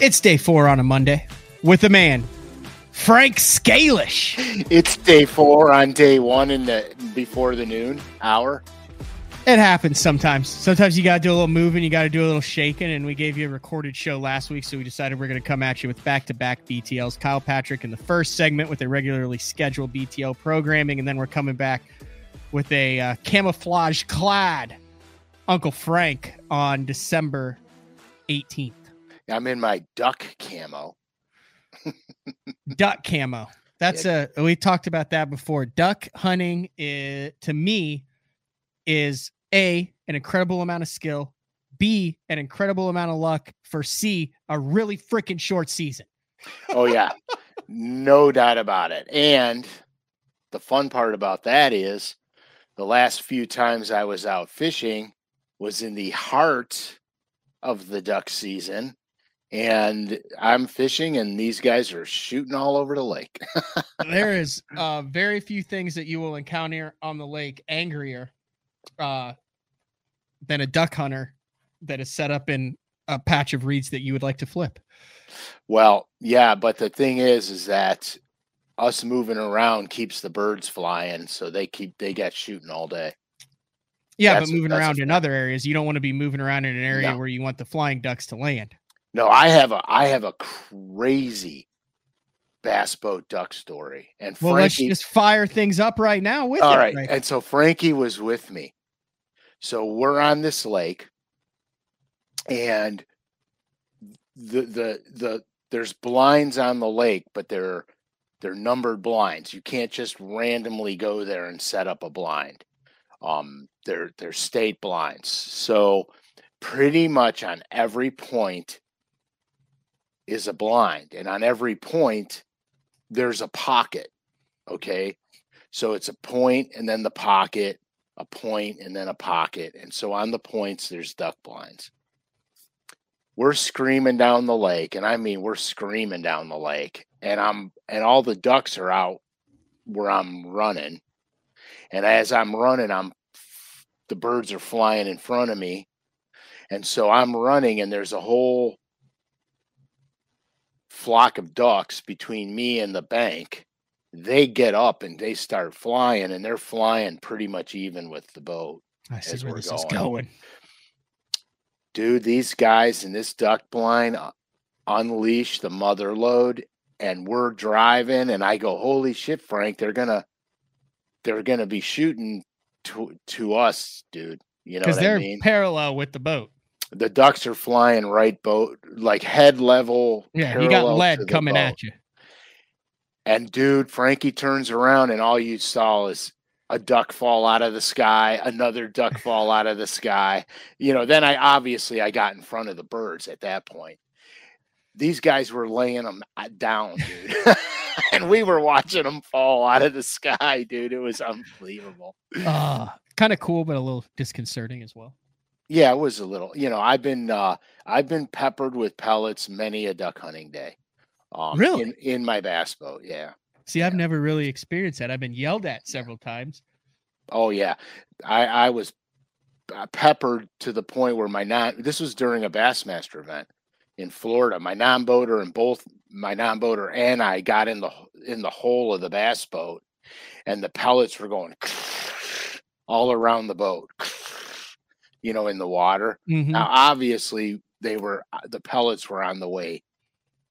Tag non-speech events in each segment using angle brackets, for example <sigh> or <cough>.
It's day four on a Monday with a man, Frank Scalish. It's day four on day one in the before the noon hour. It happens sometimes. Sometimes you got to do a little moving, you got to do a little shaking, and we gave you a recorded show last week, so we decided we're going to come at you with back to back BTLs. Kyle Patrick in the first segment with a regularly scheduled BTL programming, and then we're coming back with a uh, camouflage clad Uncle Frank on December 18th. I'm in my duck camo. <laughs> duck camo. That's yeah. a we talked about that before. Duck hunting is to me is a an incredible amount of skill, B an incredible amount of luck, for C a really freaking short season. oh yeah. no doubt about it. And the fun part about that is the last few times I was out fishing was in the heart of the duck season and I'm fishing, and these guys are shooting all over the lake. there <laughs> is uh, very few things that you will encounter on the lake angrier uh, than a duck hunter that is set up in a patch of reeds that you would like to flip. Well, yeah, but the thing is, is that us moving around keeps the birds flying, so they keep they get shooting all day. Yeah, that's but moving a, around in other areas, you don't want to be moving around in an area no. where you want the flying ducks to land. No, I have a I have a crazy bass boat duck story. And well, Frankie, let's just fire things up right now with all it, right. right. And so Frankie was with me. So we're on this lake, and the the the there's blinds on the lake, but they're they're numbered blinds. You can't just randomly go there and set up a blind. Um, they're they're state blinds. So pretty much on every point is a blind, and on every point, there's a pocket. Okay. So it's a point and then the pocket, a point and then a pocket. And so on the points, there's duck blinds. We're screaming down the lake, and I mean, we're screaming down the lake, and I'm and all the ducks are out where I'm running. And as I'm running, I'm the birds are flying in front of me. And so I'm running, and there's a whole flock of ducks between me and the bank, they get up and they start flying, and they're flying pretty much even with the boat. I see where this going. is going. Dude, these guys in this duck blind uh, unleash the mother lode, and we're driving, and I go, "Holy shit, Frank! They're gonna, they're gonna be shooting to to us, dude." You know, because they're I mean? parallel with the boat the ducks are flying right boat like head level. Yeah, you got lead coming boat. at you. And dude, Frankie turns around and all you saw is a duck fall out of the sky, another duck <laughs> fall out of the sky. You know, then I obviously I got in front of the birds at that point. These guys were laying them uh, down, dude. <laughs> and we were watching them fall out of the sky, dude. It was unbelievable. Uh, kind of cool, but a little disconcerting as well. Yeah, it was a little. You know, I've been uh I've been peppered with pellets many a duck hunting day. Um, really? In, in my bass boat, yeah. See, I've never really experienced that. I've been yelled at several times. Oh yeah, I I was uh, peppered to the point where my non. This was during a Bassmaster event in Florida. My non-boater and both my non-boater and I got in the in the hole of the bass boat, and the pellets were going <laughs> all around the boat you know, in the water. Mm-hmm. Now, obviously, they were uh, the pellets were on the way.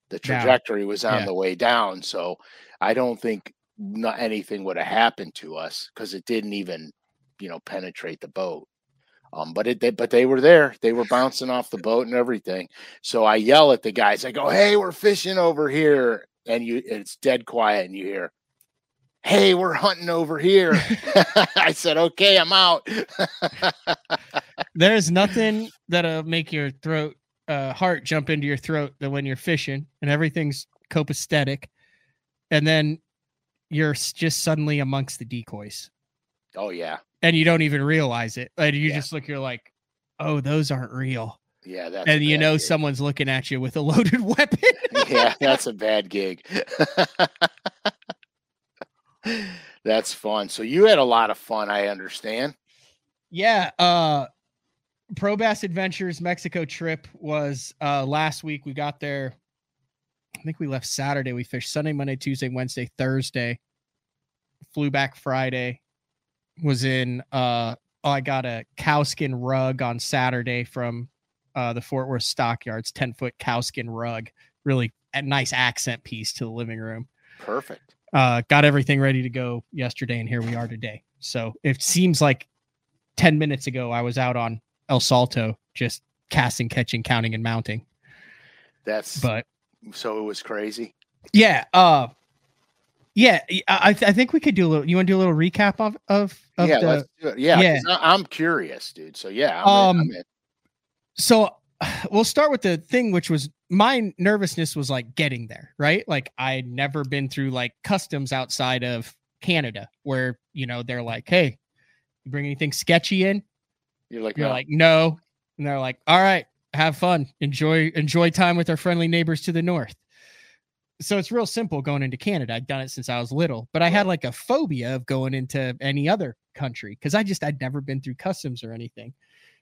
The trajectory was on yeah. the way down, so I don't think not anything would have happened to us because it didn't even, you know, penetrate the boat. Um, but it, they, but they were there. They were bouncing off the boat and everything. So I yell at the guys. I go, "Hey, we're fishing over here," and you, it's dead quiet, and you hear, hey, we're hunting over here. <laughs> <laughs> I said, okay, I'm out. <laughs> There's nothing that'll make your throat, uh, heart jump into your throat than when you're fishing and everything's copacetic. And then you're just suddenly amongst the decoys. Oh, yeah. And you don't even realize it. And you yeah. just look, you're like, oh, those aren't real. Yeah, that's and you know gig. someone's looking at you with a loaded weapon. yeah, that's a bad gig. That's fun. So you had a lot of fun, I understand. Yeah, uh Pro Bass Adventures Mexico trip was uh last week. We got there. I think we left Saturday. We fished Sunday, Monday, Tuesday, Wednesday, Thursday. Flew back Friday. Was in uh oh, I got a cowskin rug on Saturday from uh the Fort Worth Stockyards, 10 foot cowskin rug. Really a nice accent piece to the living room. Perfect. Uh got everything ready to go yesterday, and here we are today. So it seems like 10 minutes ago I was out on El Salto just casting, catching, counting, and mounting. That's But so it was crazy. yeah, uh yeah, I, I think we could do a little. You want to do a little recap of of, of yeah, the let's do it. Yeah, yeah. I'm curious, dude. So yeah, I'm Um, in, I'm in. so <sighs> we'll start with the thing which was my nervousness was like getting there right? Like i'd never been through like customs outside of canada where you know they're like hey you bring anything sketchy in? You're like, you're no. like no. And they're like all right have fun. Enjoy enjoy time with our friendly neighbors to the north. So it's real simple going into canada. I'd done it since i was little but i had like a phobia of going into any other country because i just i'd never been through customs or anything.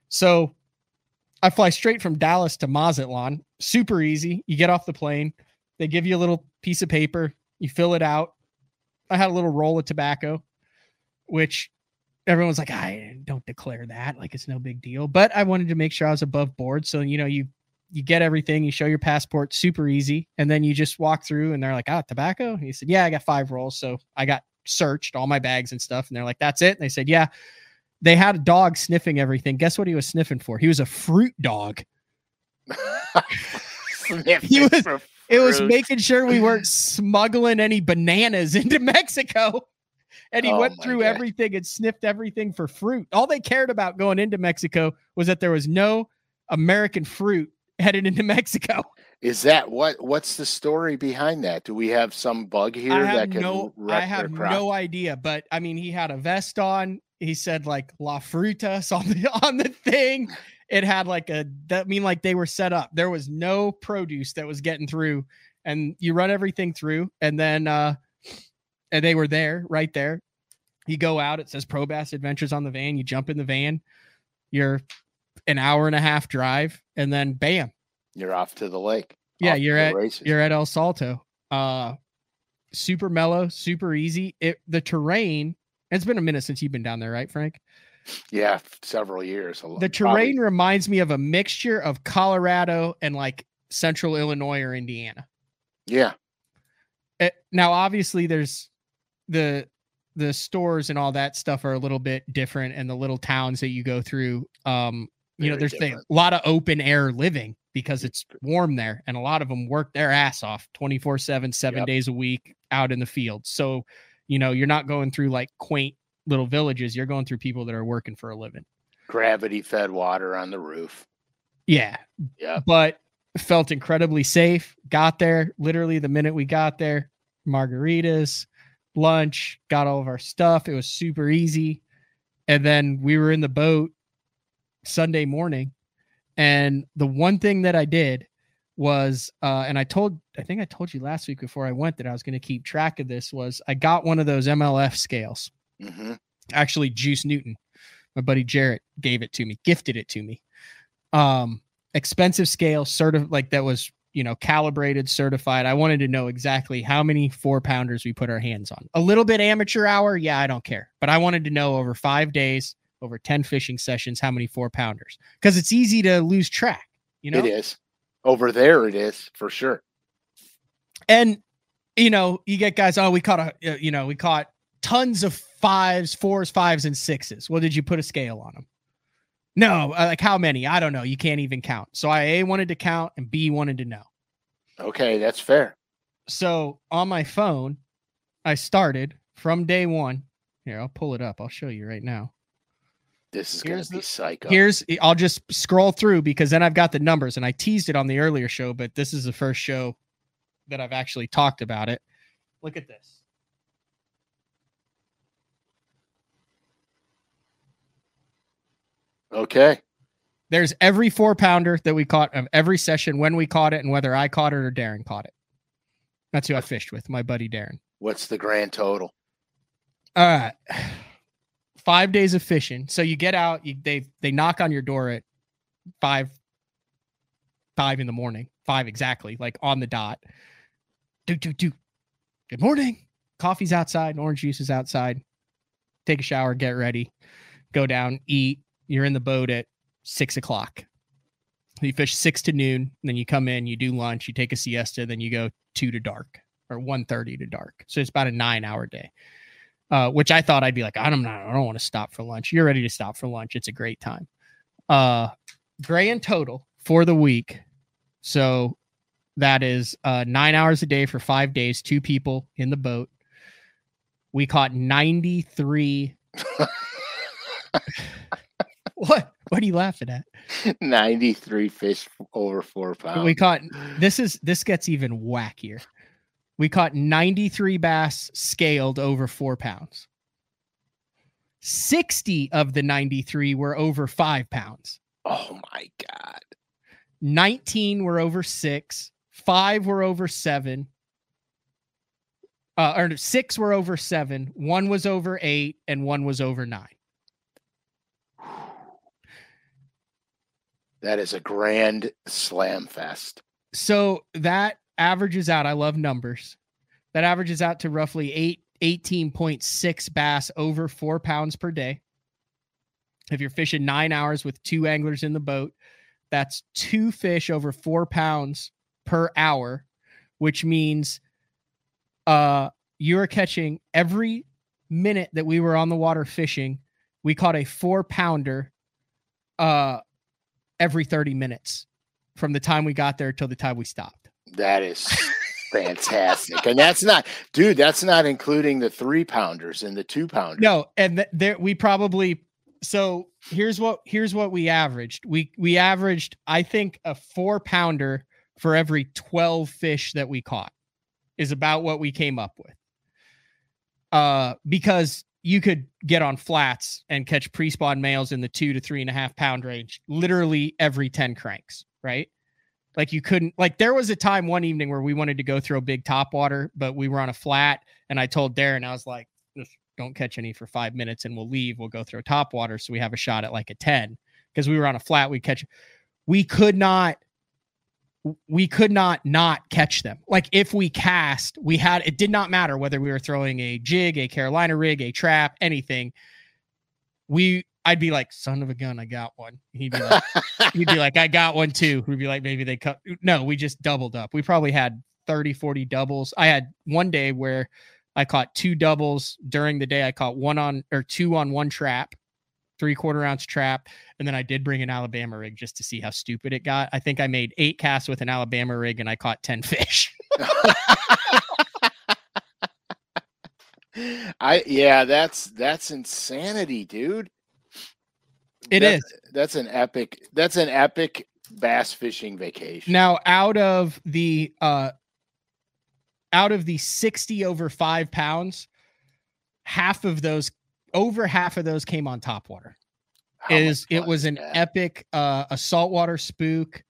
So i fly straight from dallas to mazatlan super easy you get off the plane they give you a little piece of paper you fill it out i had a little roll of tobacco which everyone's like, I don't declare that. Like it's no big deal. But I wanted to make sure I was above board. So, you know, you you get everything, you show your passport, super easy, and then you just walk through and they're like, Ah, tobacco? And he said, Yeah, I got five rolls. So I got searched, all my bags and stuff. And they're like, That's it. And they said, Yeah. They had a dog sniffing everything. Guess what he was sniffing for? He was a fruit dog. <laughs> He was- For It was making sure we weren't <laughs> smuggling any bananas <laughs> into Mexico. And he Oh went through God. everything and sniffed everything for fruit. All they cared about going into Mexico was that there was no American fruit headed into Mexico. Is that what? What's the story behind that? Do we have some bug here that could no I have no idea, but I mean he had a vest on. He said like La Frutas <laughs> on the on the thing. It had like a that mean like they were set up. There was no produce that was getting through. And you run everything through, and then uh and they were there right there. You go out, it says Pro Bass Adventures on the van. You jump in the van, you're an hour and a half drive, and then bam, You're off to the lake. yeah, you're at races. you're at El Salto. Uh super mellow, super easy. It the terrain. It's been a minute since you've been down there, right, Frank? yeah, several years. The probably- terrain reminds me of a mixture of Colorado and like central Illinois or Indiana. Yeah, Eh, now obviously there's the the stores and all that stuff are a little bit different and the little towns that you go through um you know there's the, a lot of open air living because it's warm there and a lot of them work their ass off 24 7 7 Yep. days a week out in the field so you know you're not going through like quaint little villages you're going through people that are working for a living gravity fed water on the roof. yeah Yeah. but felt incredibly safe got there literally the minute we got there margaritas lunch got all of our stuff it was super easy and then we were in the boat sunday morning and the one thing that i did was uh and i told i think i told you last week before i went that i was going to keep track of this was i got one of those mlf scales hmm actually Juice Newton, my buddy Jarrett gave it to me, gifted it to me. Um, expensive scale, sort of like that was, you know, calibrated, certified. I wanted to know exactly how many four pounders we put our hands on. A little bit amateur hour, yeah, I don't care. But I wanted to know over five days, over 10 fishing sessions, how many four pounders. Because it's easy to lose track, you know? It is over there. It is for sure. and you know you get guys oh we caught a uh, you know we caught tons of fives fours fives and sixes. Well did you put a scale on them no uh, like how many? I don't know. You can't even count. So i a wanted to count and b wanted to know. Okay, that's fair. so on my phone i started from day one. Here i'll pull it up. I'll show you right now This is gonna be the- psycho. here's i'll just scroll through because then i've got the numbers and i teased it on the earlier show but this is the first show that i've actually talked about it look at this okay. There's every four pounder that we caught of every session when we caught it and whether I caught it or Darren caught it. That's who I fished with, my buddy Darren. What's the grand total? All right. Five days of fishing. So you get out, you they they knock on your door at five five in the morning, five exactly, like on the dot. Do do do. Good morning. Coffee's outside, orange juice is outside. Take a shower, get ready, go down, eat. You're in the boat at six o'clock. You fish six to noon, then you come in, you do lunch, you take a siesta, then you go two to dark or 1.30 to dark. So it's about a nine hour day. Uh, which I thought I'd be like, I don't know, I don't want to stop for lunch. You're ready to stop for lunch. It's a great time. Uh grand total for the week. So that is uh nine hours a day for five days, two people in the boat. We caught 93. <laughs> what? What are you laughing at? 93 fish over four pounds. We caught this is this gets even wackier. We caught 93 bass scaled over four pounds. 60 of the 93 were over five pounds. Oh my God. 19 were over six, five were over seven, uh, or six were over seven, one was over eight, and one was over nine. That is a grand slam fest. So that averages out. I love numbers. That averages out to roughly eight, 18.6 bass over four pounds per day. If you're fishing nine hours with two anglers in the boat, that's two fish over four pounds per hour, which means uh you're catching every minute that we were on the water fishing, we caught a four pounder uh every 30 minutes from the time we got there till the time we stopped. That is fantastic. and that's not, dude, that's not including the three pounders and the two pounders. No, and th- there we probably so here's what here's what we averaged. We we averaged, I think, a four pounder for every 12 fish that we caught is about what we came up with. Uh, because you could get on flats and catch pre-spawn males in the two to three and a half pound range literally every 10 cranks, right? Like you couldn't like there was a time one evening where we wanted to go throw big top water, but we were on a flat and I told Darren, I was like, just don't catch any for five minutes and we'll leave. We'll go throw top water. So we have a shot at like a 10. Because we were on a flat, we catch we could not we could not not catch them. Like if we cast, we had it did not matter whether we were throwing a jig, a Carolina rig, a trap, anything. We I'd be like, son of a gun, I got one. He'd be like, <laughs> he'd be like, I got one too. We'd be like, maybe they cut. No, we just doubled up. We probably had 30, 40 doubles. I had one day where I caught two doubles during the day. I caught one on or two on one trap, three quarter ounce trap. And then I did bring an Alabama rig just to see how stupid it got. I think I made eight casts with an Alabama rig and I caught 10 fish. <laughs> <laughs> I yeah, that's that's insanity, dude. It that's, is. That's an epic. That's an epic bass fishing vacation. Now, out of the uh out of the 60 over five pounds, half of those over half of those came on top water. How is it was an that? epic uh a saltwater spook,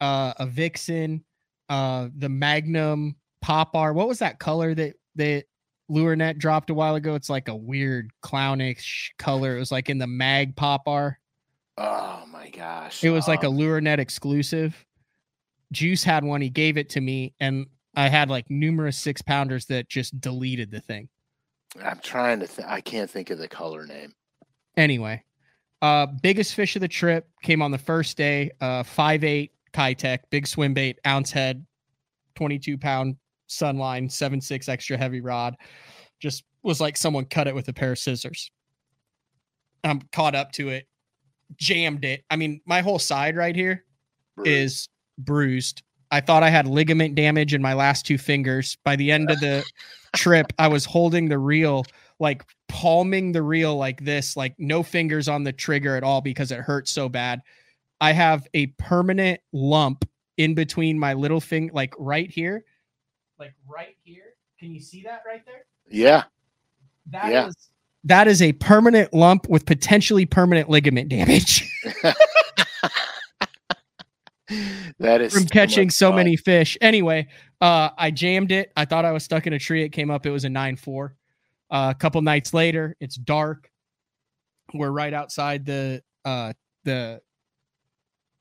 uh a vixen, uh the magnum pop R. What was that color that that lure net dropped a while ago? It's like a weird clownish color. It was like in the mag pop R. Oh my gosh. It was like a um, lure net exclusive. Juice had one. He gave it to me, and I had like numerous six pounders that just deleted the thing. I'm trying to. Th- I can't think of the color name. Anyway, uh, biggest fish of the trip came on the first day. Uh, five eight Keitech, big swim bait, ounce head, twenty two pound sunline, seven six extra heavy rod. Just was like someone cut it with a pair of scissors. I'm caught up to it, jammed it. I mean, my whole side right here is bruised. I thought I had ligament damage in my last two fingers. By the end of the <laughs> trip, I was holding the reel, like palming the reel like this, like no fingers on the trigger at all because it hurt so bad. I have a permanent lump in between my little finger, like right here, like right here. Can you see that right there? Yeah. That is Yeah. that is a permanent lump with potentially permanent ligament damage. <laughs> That is from so catching so many fish. Anyway, uh, I jammed it. I thought I was stuck in a tree. It came up. It was a nine four. Uh, a couple nights later, it's dark. We're right outside the uh, the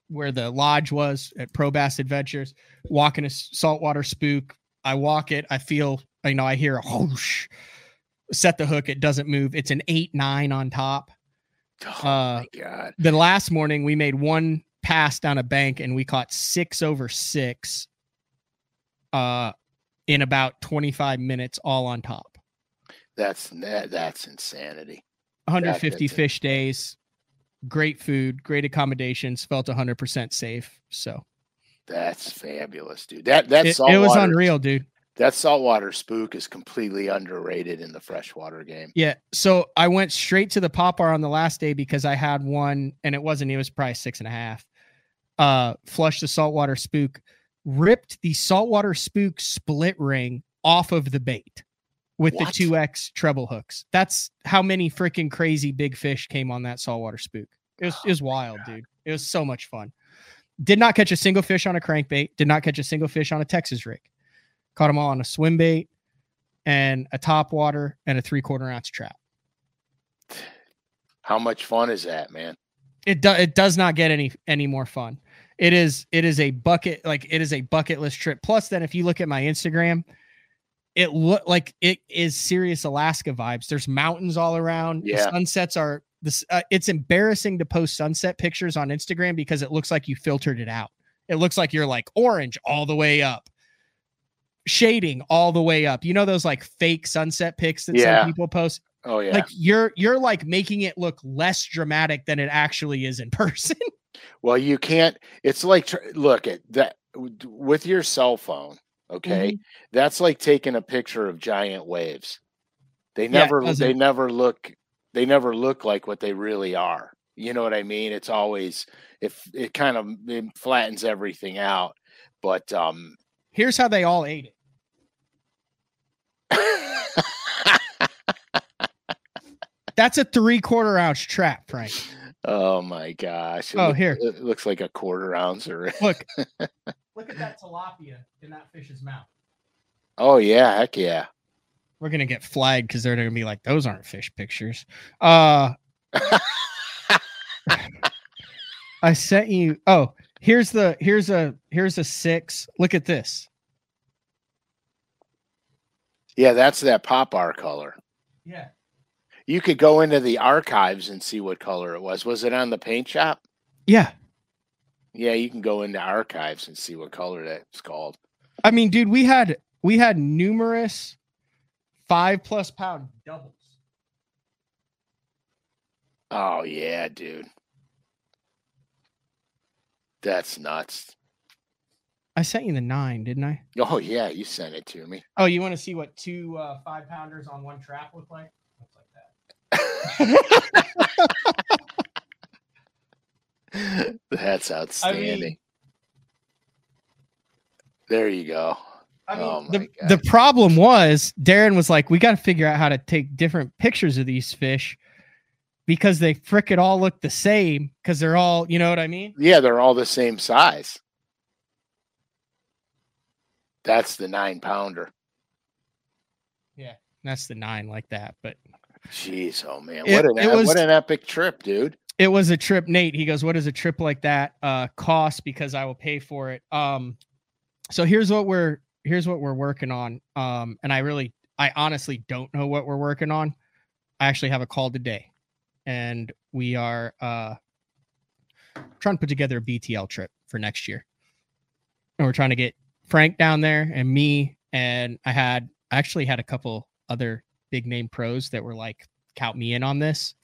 where the lodge was at Pro Bass Adventures, walking a saltwater spook. I walk it, I feel, you know, I hear a whoosh, set the hook, it doesn't move. It's an eight nine on top. Oh Uh, my god. The last morning we made one pass down a bank and we caught six over six uh in about 25 minutes all on top. That's that, that's insanity. 150 that's it. fish days, great food, great accommodations, felt 100% safe. So That's fabulous, dude. That that it, it was unreal, dude. That saltwater spook is completely underrated in the freshwater game. Yeah. So I went straight to the Pop-R on the last day because I had one and it wasn't, it was probably six and a half. Uh, flushed the saltwater spook, ripped the saltwater spook split ring off of the bait with What? the 2X treble hooks. That's how many freaking crazy big fish came on that saltwater spook. It was, Oh it was wild, God. dude. It was so much fun. Did not catch a single fish on a crankbait, did not catch a single fish on a Texas rig. Caught them all on a swim bait and a top water and a three quarter ounce trap. How much fun is that, man? it does it does not get any any more fun it is it is a bucket like it is a bucket list trip plus then if you look at my instagram it look like it is serious alaska vibes there's mountains all around Yeah. the sunsets are this uh, it's embarrassing to post sunset pictures on instagram because it looks like you filtered it out it looks like you're like orange all the way up shading all the way up you know those like fake sunset pics that Yeah. some people post Oh yeah. like you're you're like making it look less dramatic than it actually is in <laughs> person well, you can't. It's like tr- look at that with your cell phone. Okay, Mm-hmm. that's like taking a picture of giant waves. They Yeah, never. they never look. They never look like what they really are. You know what I mean? It's always if it kind of it flattens everything out. But um, Here's how they all ate it. <laughs> That's a three quarter ounce trap, Frank. oh my gosh! It Oh, look- here. it looks like a quarter ounce or. <laughs> Look, <laughs> look at that tilapia in that fish's mouth. Oh yeah, heck yeah. We're gonna get flagged because they're gonna be like, those aren't fish pictures. Uh <laughs> I sent you oh, here's the here's a here's a six. Look at this. Yeah, that's that Pop-R color. Yeah. You could go into the archives and see what color it was. Was it on the paint shop? Yeah. Yeah, you can go into archives and see what color that's called. I mean, dude, we had we had numerous five plus pound doubles. Oh yeah, dude. That's nuts. I sent you the nine, didn't I? Oh yeah, you sent it to me. Oh, you want to see what two uh, five pounders on one trap look like? Looks like that. <laughs> That's outstanding. mean- there you go. I mean, Oh the, God. the problem was Darren was like, we got to figure out how to take different pictures of these fish because they frickin' all look the same because they're all, you know what I mean? Yeah, they're all the same size. That's the nine pounder. Yeah, that's the nine like that. But Jeez, oh man, It- what an it was- what an epic trip, dude. it was a trip. Nate, he goes, what does a trip like that uh, cost? Because I will pay for it. Um, so here's what we're here's what we're working on. Um, and I really, I honestly don't know what we're working on. I actually have a call today, and we are uh trying to put together a BTL trip for next year. And we're trying to get Frank down there and me, and I had I actually had a couple other big name pros that were like, count me in on this.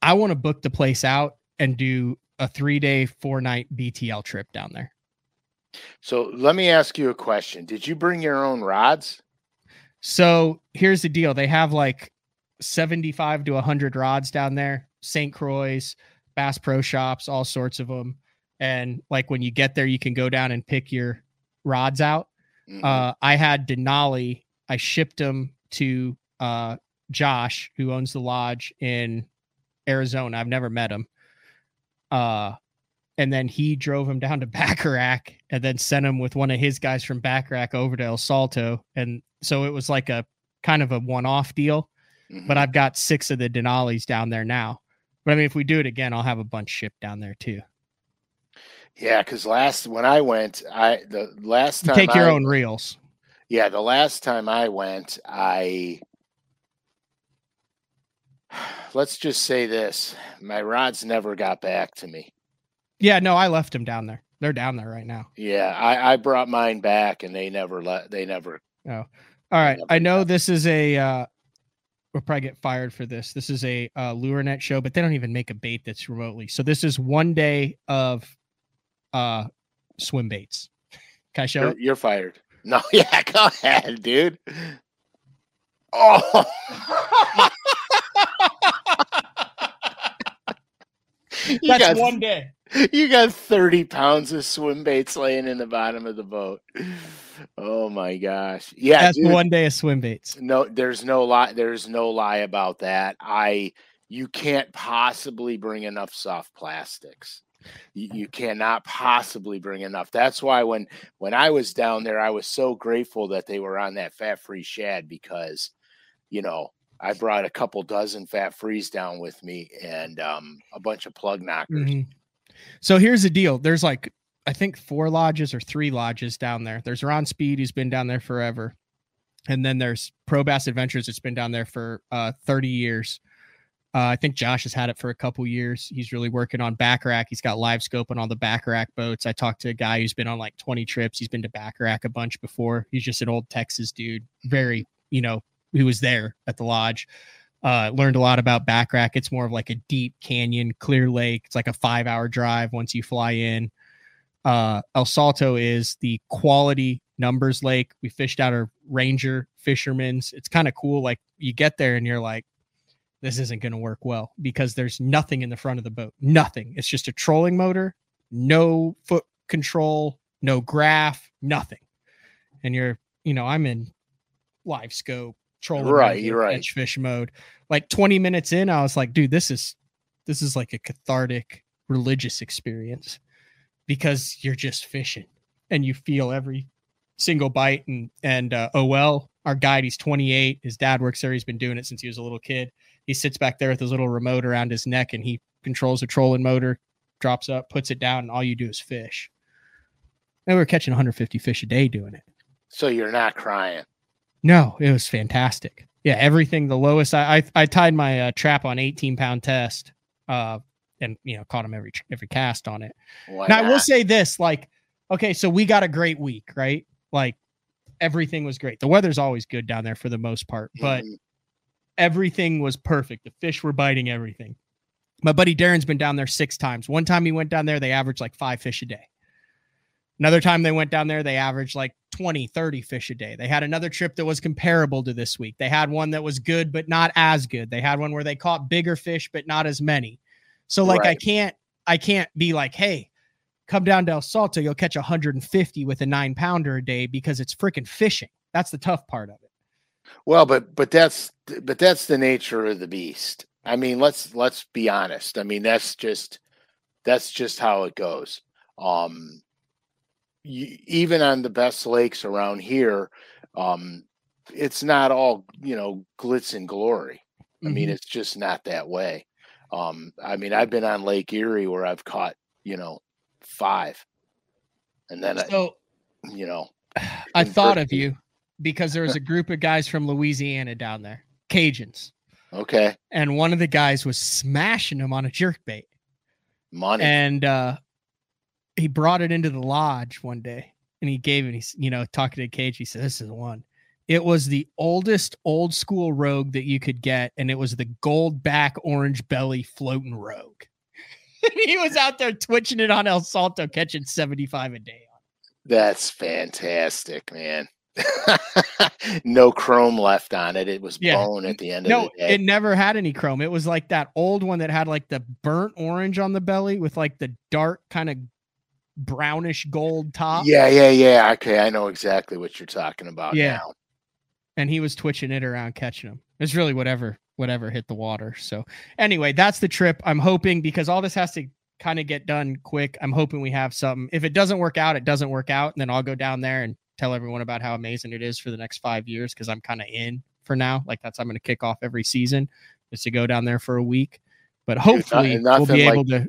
I want to book the place out and do a three day, four night BTL trip down there. So let me ask you a question. Did you bring your own rods? So here's the deal they have like 75 to 100 rods down there, St. Croix, Bass Pro Shops, all sorts of them. And like when you get there, you can go down and pick your rods out. Mhm. Uh, I had Denali. I shipped them to uh, Josh, who owns the lodge in Arizona. I've never met him. Uh, and then he drove him down to <laughs> Baccarac and then sent him with one of his guys from Baccarac over to El Salto. And so it was like a kind of a one off deal. Mhm. But I've got six of the Denali's down there now. But I mean, if we do it again, I'll have a bunch shipped down there too. Yeah, because last when I went, I the last You take your I- own reels. Yeah, the last time I went, I <sighs> let's just say this: my rods never got back to me. Yeah, no, I left them down there. They're down there right now. Yeah, I, I brought mine back, and they never let they never. Oh, All right. I know got- this is a uh we'll probably get fired for this. This is a uh lure net show, but they don't even make a bait that's remotely. So this is one day of uh swim baits. Can I show You're, it? you're fired. <laughs> No, yeah, <laughs> go ahead, dude. Oh, <laughs> that's That's one day. <laughs> you got thirty pounds of swim baits laying in the bottom of the boat. Oh my gosh, yeah, That's dude. one day of swim baits. No, there's no lie. There's no lie about that. I you can't possibly bring enough soft plastics. You, you cannot possibly bring enough. That's why when when I was down there, I was so grateful that they were on that fat free shad because, you know, I brought a couple dozen fat frees down with me and um, a bunch of plug knockers. Mhm. So here's the deal. There's like I think four lodges or three lodges down there. There's Ron Speed, who's been down there forever. And then there's Pro Bass Adventures, it's been down there for uh 30 years. Uh, I think Josh has had it for a couple years. He's really working on Baccarac. He's got live scope on all the Baccarac boats. I talked to a guy who's been on like 20 trips. He's been to Baccarac a bunch before. He's just an old Texas dude. Very, you know, who was there at the lodge. Uh, learned a lot about Baccarac. It's more of like a deep canyon, clear lake. It's like a five hour drive once you fly in. Uh, El Salto is the quality numbers lake. We fished out our Ranger fishermen's. It's kind of cool. Like you get there and you're like, this isn't going to work well because there's nothing in the front of the boat. Nothing. It's just a trolling motor, no foot control, no graph, nothing. And you're, you know, I'm in live scope, trolling Right, you're right. catch fish mode. Like 20 minutes in, I was like, dude, this is this is like a cathartic religious experience because you're just fishing and you feel every single bite and and uh, well, our guide he's 28 his dad works there he's been doing it since he was a little kid he sits back there with his little remote around his neck and he controls the trolling motor drops up puts it down and all you do is fish and we were catching 150 fish a day doing it So you're not crying. No it was fantastic yeah everything the lowest i i, I tied my uh, trap on 18 pound test uh and you know caught him every every cast on it now I will say this, like, okay, so we got a great week, right? Like everything was great. The weather's always good down there for the most part, but Mhm. everything was perfect. The fish were biting everything. My buddy Darren's been down there six times. One time he went down there, they averaged like five fish a day. Another time they went down there, they averaged like 20, 30 fish a day. They had another trip that was comparable to this week. They had one that was good, but not as good. They had one where they caught bigger fish, but not as many. So, like, I can't, I can't be like, hey, come down to El Salto, you'll catch 150 with a nine pounder a day because it's freaking fishing. That's the tough part of it. Well, but but that's but that's the nature of the beast. I mean, let's let's be honest. I mean, that's just that's just how it goes. Um you, even on the best lakes around here, um it's not all, you know, glitz and glory. I mean, Mhm. it's just not that way. Um I mean, I've been on Lake Erie where I've caught, you know, 5. And then I, you know, I thought of you because there was a <laughs> group of guys from Louisiana down there, Cajuns, okay, and one of the guys was smashing them on a jerk bait. money. and uh he brought it into the lodge one day and he gave it he's you know talking to cage he said this is the one it was the oldest old school rogue that you could get and it was the gold back orange belly floating rogue <laughs> he was out there twitching it on el salto catching 75 a day That's fantastic, man. <laughs> no chrome left on it. It was Yeah. bone at the end no of the day. it never had any chrome it was like that old one that had like the burnt orange on the belly with like the dark kind of brownish gold top yeah, yeah, yeah. Okay, I know exactly what you're talking about Yeah. now. and he was twitching it around catching them. It's really whatever whatever hit the water. So anyway, that's the trip. I'm hoping because all this has to kind of get done quick. I'm hoping we have something. If it doesn't work out, it doesn't work out, and then I'll go down there and tell everyone about how amazing it is for the next five years because I'm kind of in for now. Like that's I'm going to kick off every season is to go down there for a week. But hopefully we'll nothing be like- able to.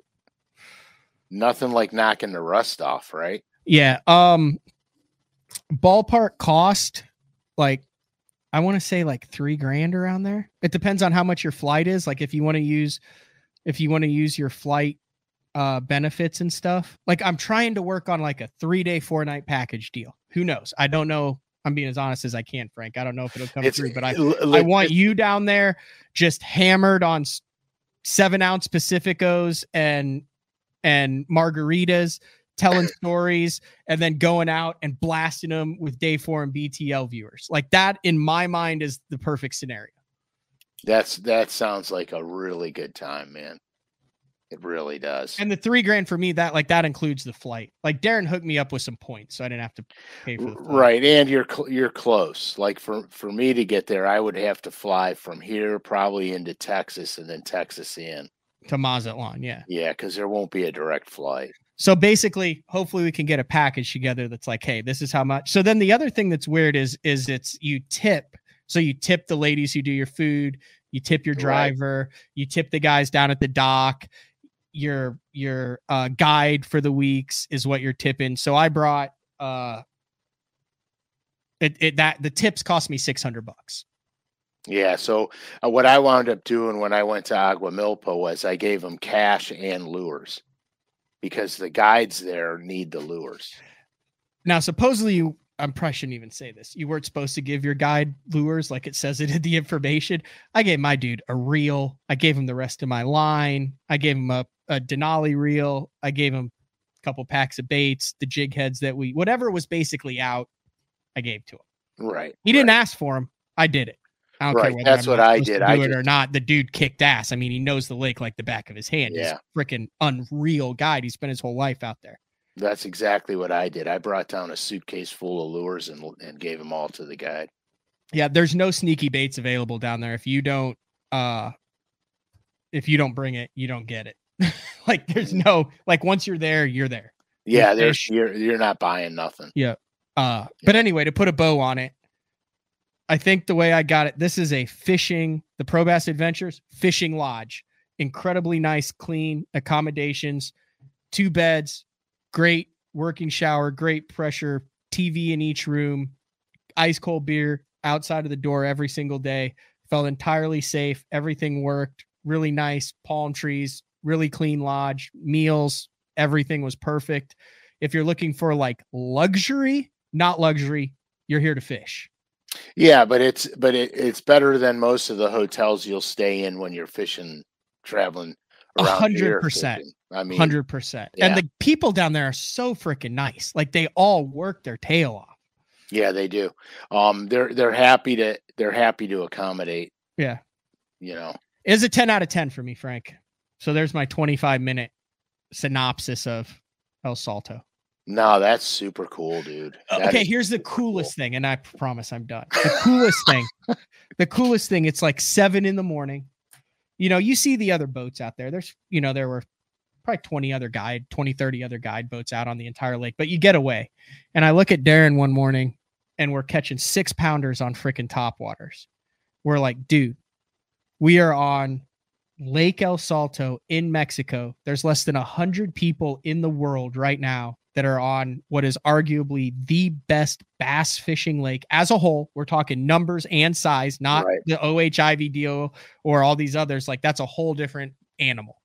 Nothing like knocking the rust off, right? Yeah. Um ballpark cost, like I want to say like three grand around there. It depends on how much your flight is. Like if you want to use if you want to use your flight uh benefits and stuff. Like I'm trying to work on like a three day, four night package deal. Who knows? I don't know. I'm being as honest as I can, Frank. I don't know if it'll come It's through, but I, I want you down there just hammered on seven ounce Pacificos and and margaritas, telling <laughs> stories, and then going out and blasting them with day four and BTL viewers. Like that, in my mind, is the perfect scenario. That's that sounds like a really good time, man. It really does. And the three grand for me, that like that includes the flight. Like Darren hooked me up with some points, so I didn't have to pay for the flight. Right, and you're cl- you're close. Like for for me to get there, I would have to fly from here probably into Texas and then Texas in. To Mazatlan. Yeah. Yeah, because there won't be a direct flight. So basically, hopefully we can get a package together that's like, hey, this is how much. So then the other thing that's weird is is it's you tip. So you tip the ladies who do your food, you tip your Right. driver, you tip the guys down at the dock. Your your uh, guide for the weeks is what you're tipping. So I brought uh it, it that the tips cost me six hundred bucks. Yeah, so uh, what I wound up doing when I went to Aguamilpa was I gave them cash and lures because the guides there need the lures. Now, supposedly you, I probably shouldn't even say this. You weren't supposed to give your guide lures like it says it in the information. I gave my dude a reel. I gave him the rest of my line. I gave him a, a Denali reel. I gave him a couple packs of baits, the jig heads that we, whatever was basically out, I gave to him. Right. He didn't ask for him. I did it. I don't Right, care whether that's I'm what I did. I Do it or not. The dude kicked ass. I mean, he knows the lake like the back of his hand. Yeah. He's a freaking unreal guide. He spent his whole life out there. That's exactly what I did. I brought down a suitcase full of lures and and gave them all to the guide. Yeah, there's no sneaky baits available down there. If you don't uh if you don't bring it, you don't get it. <laughs> like there's no like once you're there, you're there. Yeah, there's you're you're not buying nothing. Yeah. Uh but anyway, to put a bow on it, I think the way I got it, this is a fishing, the Pro Bass Adventures fishing lodge. Incredibly nice, clean accommodations, two beds, great working shower, great pressure, TV in each room, ice cold beer outside of the door every single day. Felt entirely safe. Everything worked. Really nice palm trees, really clean lodge, meals, everything was perfect. If you're looking for like luxury, not luxury, you're here to fish. Yeah, but it's but it, it's better than most of the hotels you'll stay in when you're fishing, traveling. A hundred percent. I mean, Hundred percent. And the people down there are so freaking nice. Like they all work their tail off. yeah, they do. Um, they're they're happy to they're happy to accommodate. Yeah. You know, It's a 10 out of 10 for me, Frank. So there's my 25 minute synopsis of El Salto. No, that's super cool, dude. That Uh, okay, here's the super cool. coolest thing, and I promise I'm done. The coolest thing, <laughs> the coolest thing, it's like seven in the morning. You know, you see the other boats out there. There's, you know, there were probably 20 other guide, 20, 30 other guide boats out on the entire lake, but you get away. And I look at Darren one morning and we're catching six pounders on freaking top waters. We're like, dude, we are on Lake El Salto in Mexico. There's less than a hundred people in the world right now that are on what is arguably the best bass fishing lake as a whole. We're talking numbers and size, not Right. the O.H. Ivie deal or all these others. Like that's a whole different animal.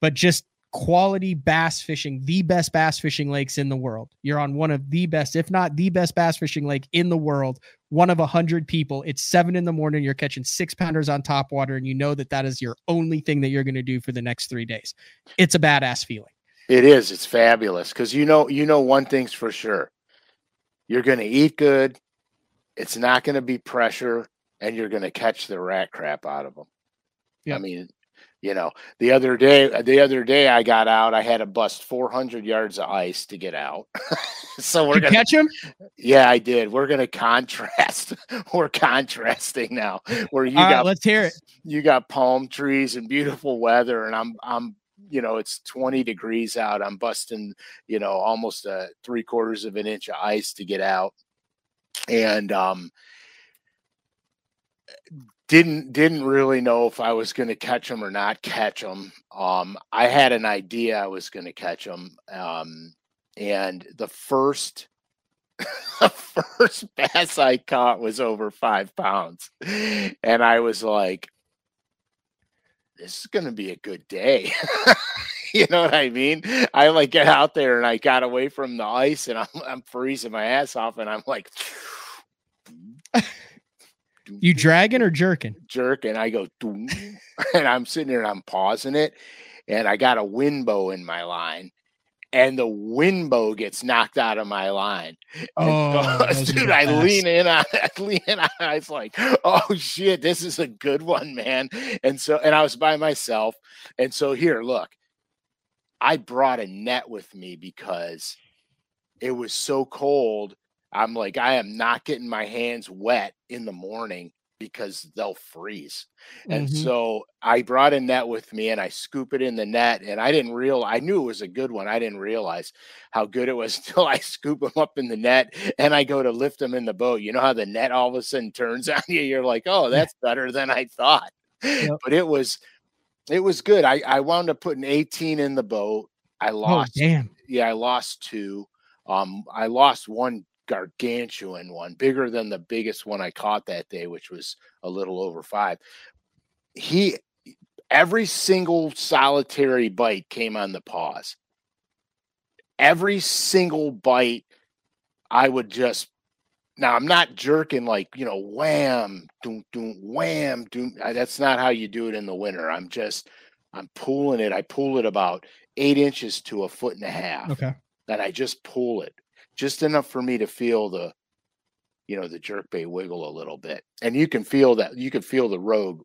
But just quality bass fishing, the best bass fishing lakes in the world. You're on one of the best, if not the best bass fishing lake in the world. One of a hundred people. It's seven in the morning. You're catching six pounders on top water, and you know that that is your only thing that you're going to do for the next three days. It's a badass feeling. It is. It's fabulous because you know you know one thing's for sure. You're going to eat good. It's not going to be pressure, and you're going to catch the rat crap out of them. Yeah. I mean, you know, the other day, the other day I got out. I had to bust 400 yards of ice to get out. <laughs> so we're gonna, catch him? yeah, I did. We're gonna contrast. <laughs> we're contrasting now. Where you All right, got let's hear it. you got palm trees and beautiful weather and i'm i'm you know it's 20 degrees out i'm busting you know almost a three quarters of an inch of ice to get out and um didn't didn't really know if I was going to catch them or not catch them. Um, I had an idea I was going to catch them, um, and the first <laughs> the first <laughs> bass I caught was over five pounds, and I was like, "This is going to be a good day." <laughs> you know what I mean? I like get out there and I got away from the ice and I'm I'm freezing my ass off and I'm like <laughs> you dragging or jerking? Jerking. I go <laughs> and I'm sitting there and I'm pausing it and I got a wind bow in my line and the wind bow gets knocked out of my line. <laughs> Oh, dude, I lean in on <laughs> I lean in on I was like, oh shit, this is a good one, man. And so and I was by myself. And so here, look, I brought a net with me because it was so cold. I'm like, I am not getting my hands wet in the morning because they'll freeze. And Mhm. so I brought a net with me and I scoop it in the net. And I didn't real I knew it was a good one. I didn't realize how good it was <laughs> until I scoop them up in the net and I go to lift them in the boat. You know how the net all of a sudden turns <laughs> on you? You're like, oh, that's better than I thought. Yep. But it was it was good. I, I wound up putting 18 in the boat. I Oh lost damn. yeah, I lost two. Um, I lost one gargantuan one, bigger than the biggest one I caught that day, which was a little over five. He every single solitary bite came on the pause. Every single bite, I would just now I'm not jerking like you know, wham, doom, doom, wham, doom. That's not how you do it in the winter. I'm just I'm pulling it. I pull it about eight inches to a foot and a half Okay. and I just pull it just enough for me to feel the, you know, the jerk bait wiggle a little bit. And you can feel that you can feel the rogue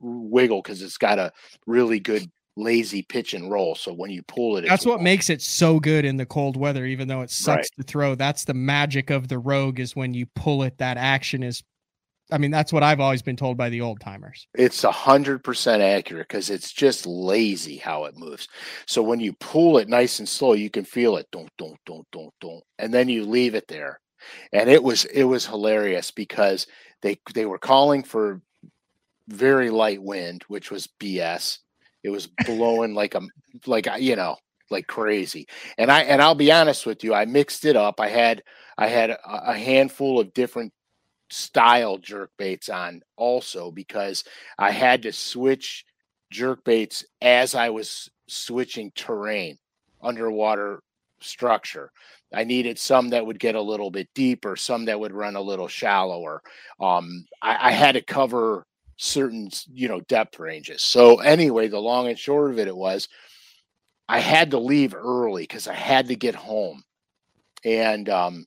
wiggle because it's got a really good lazy pitch and roll. So when you pull it, That's what roll. makes it so good in the cold weather, even though it sucks Right. to throw. That's the magic of the rogue is when you pull it, that action is I mean, that's what I've always been told by the old timers. It's a hundred percent accurate because it's just lazy how it moves. So when you pull it nice and slow, you can feel it. Don't, don't, don't, don't, don't, and then you leave it there. And it was it was hilarious because they they were calling for very light wind, which was BS. It was blowing like a like you know like crazy. And I and I'll be honest with you, I mixed it up. I had I had a, a handful of different style jerk baits on also because I had to switch jerk baits as I was switching terrain, underwater structure. I needed some that would get a little bit deeper, some that would run a little shallower. Um, I, I had to cover certain, you know, depth ranges. So anyway, the long and short of it, it was I had to leave early because I had to get home, and um,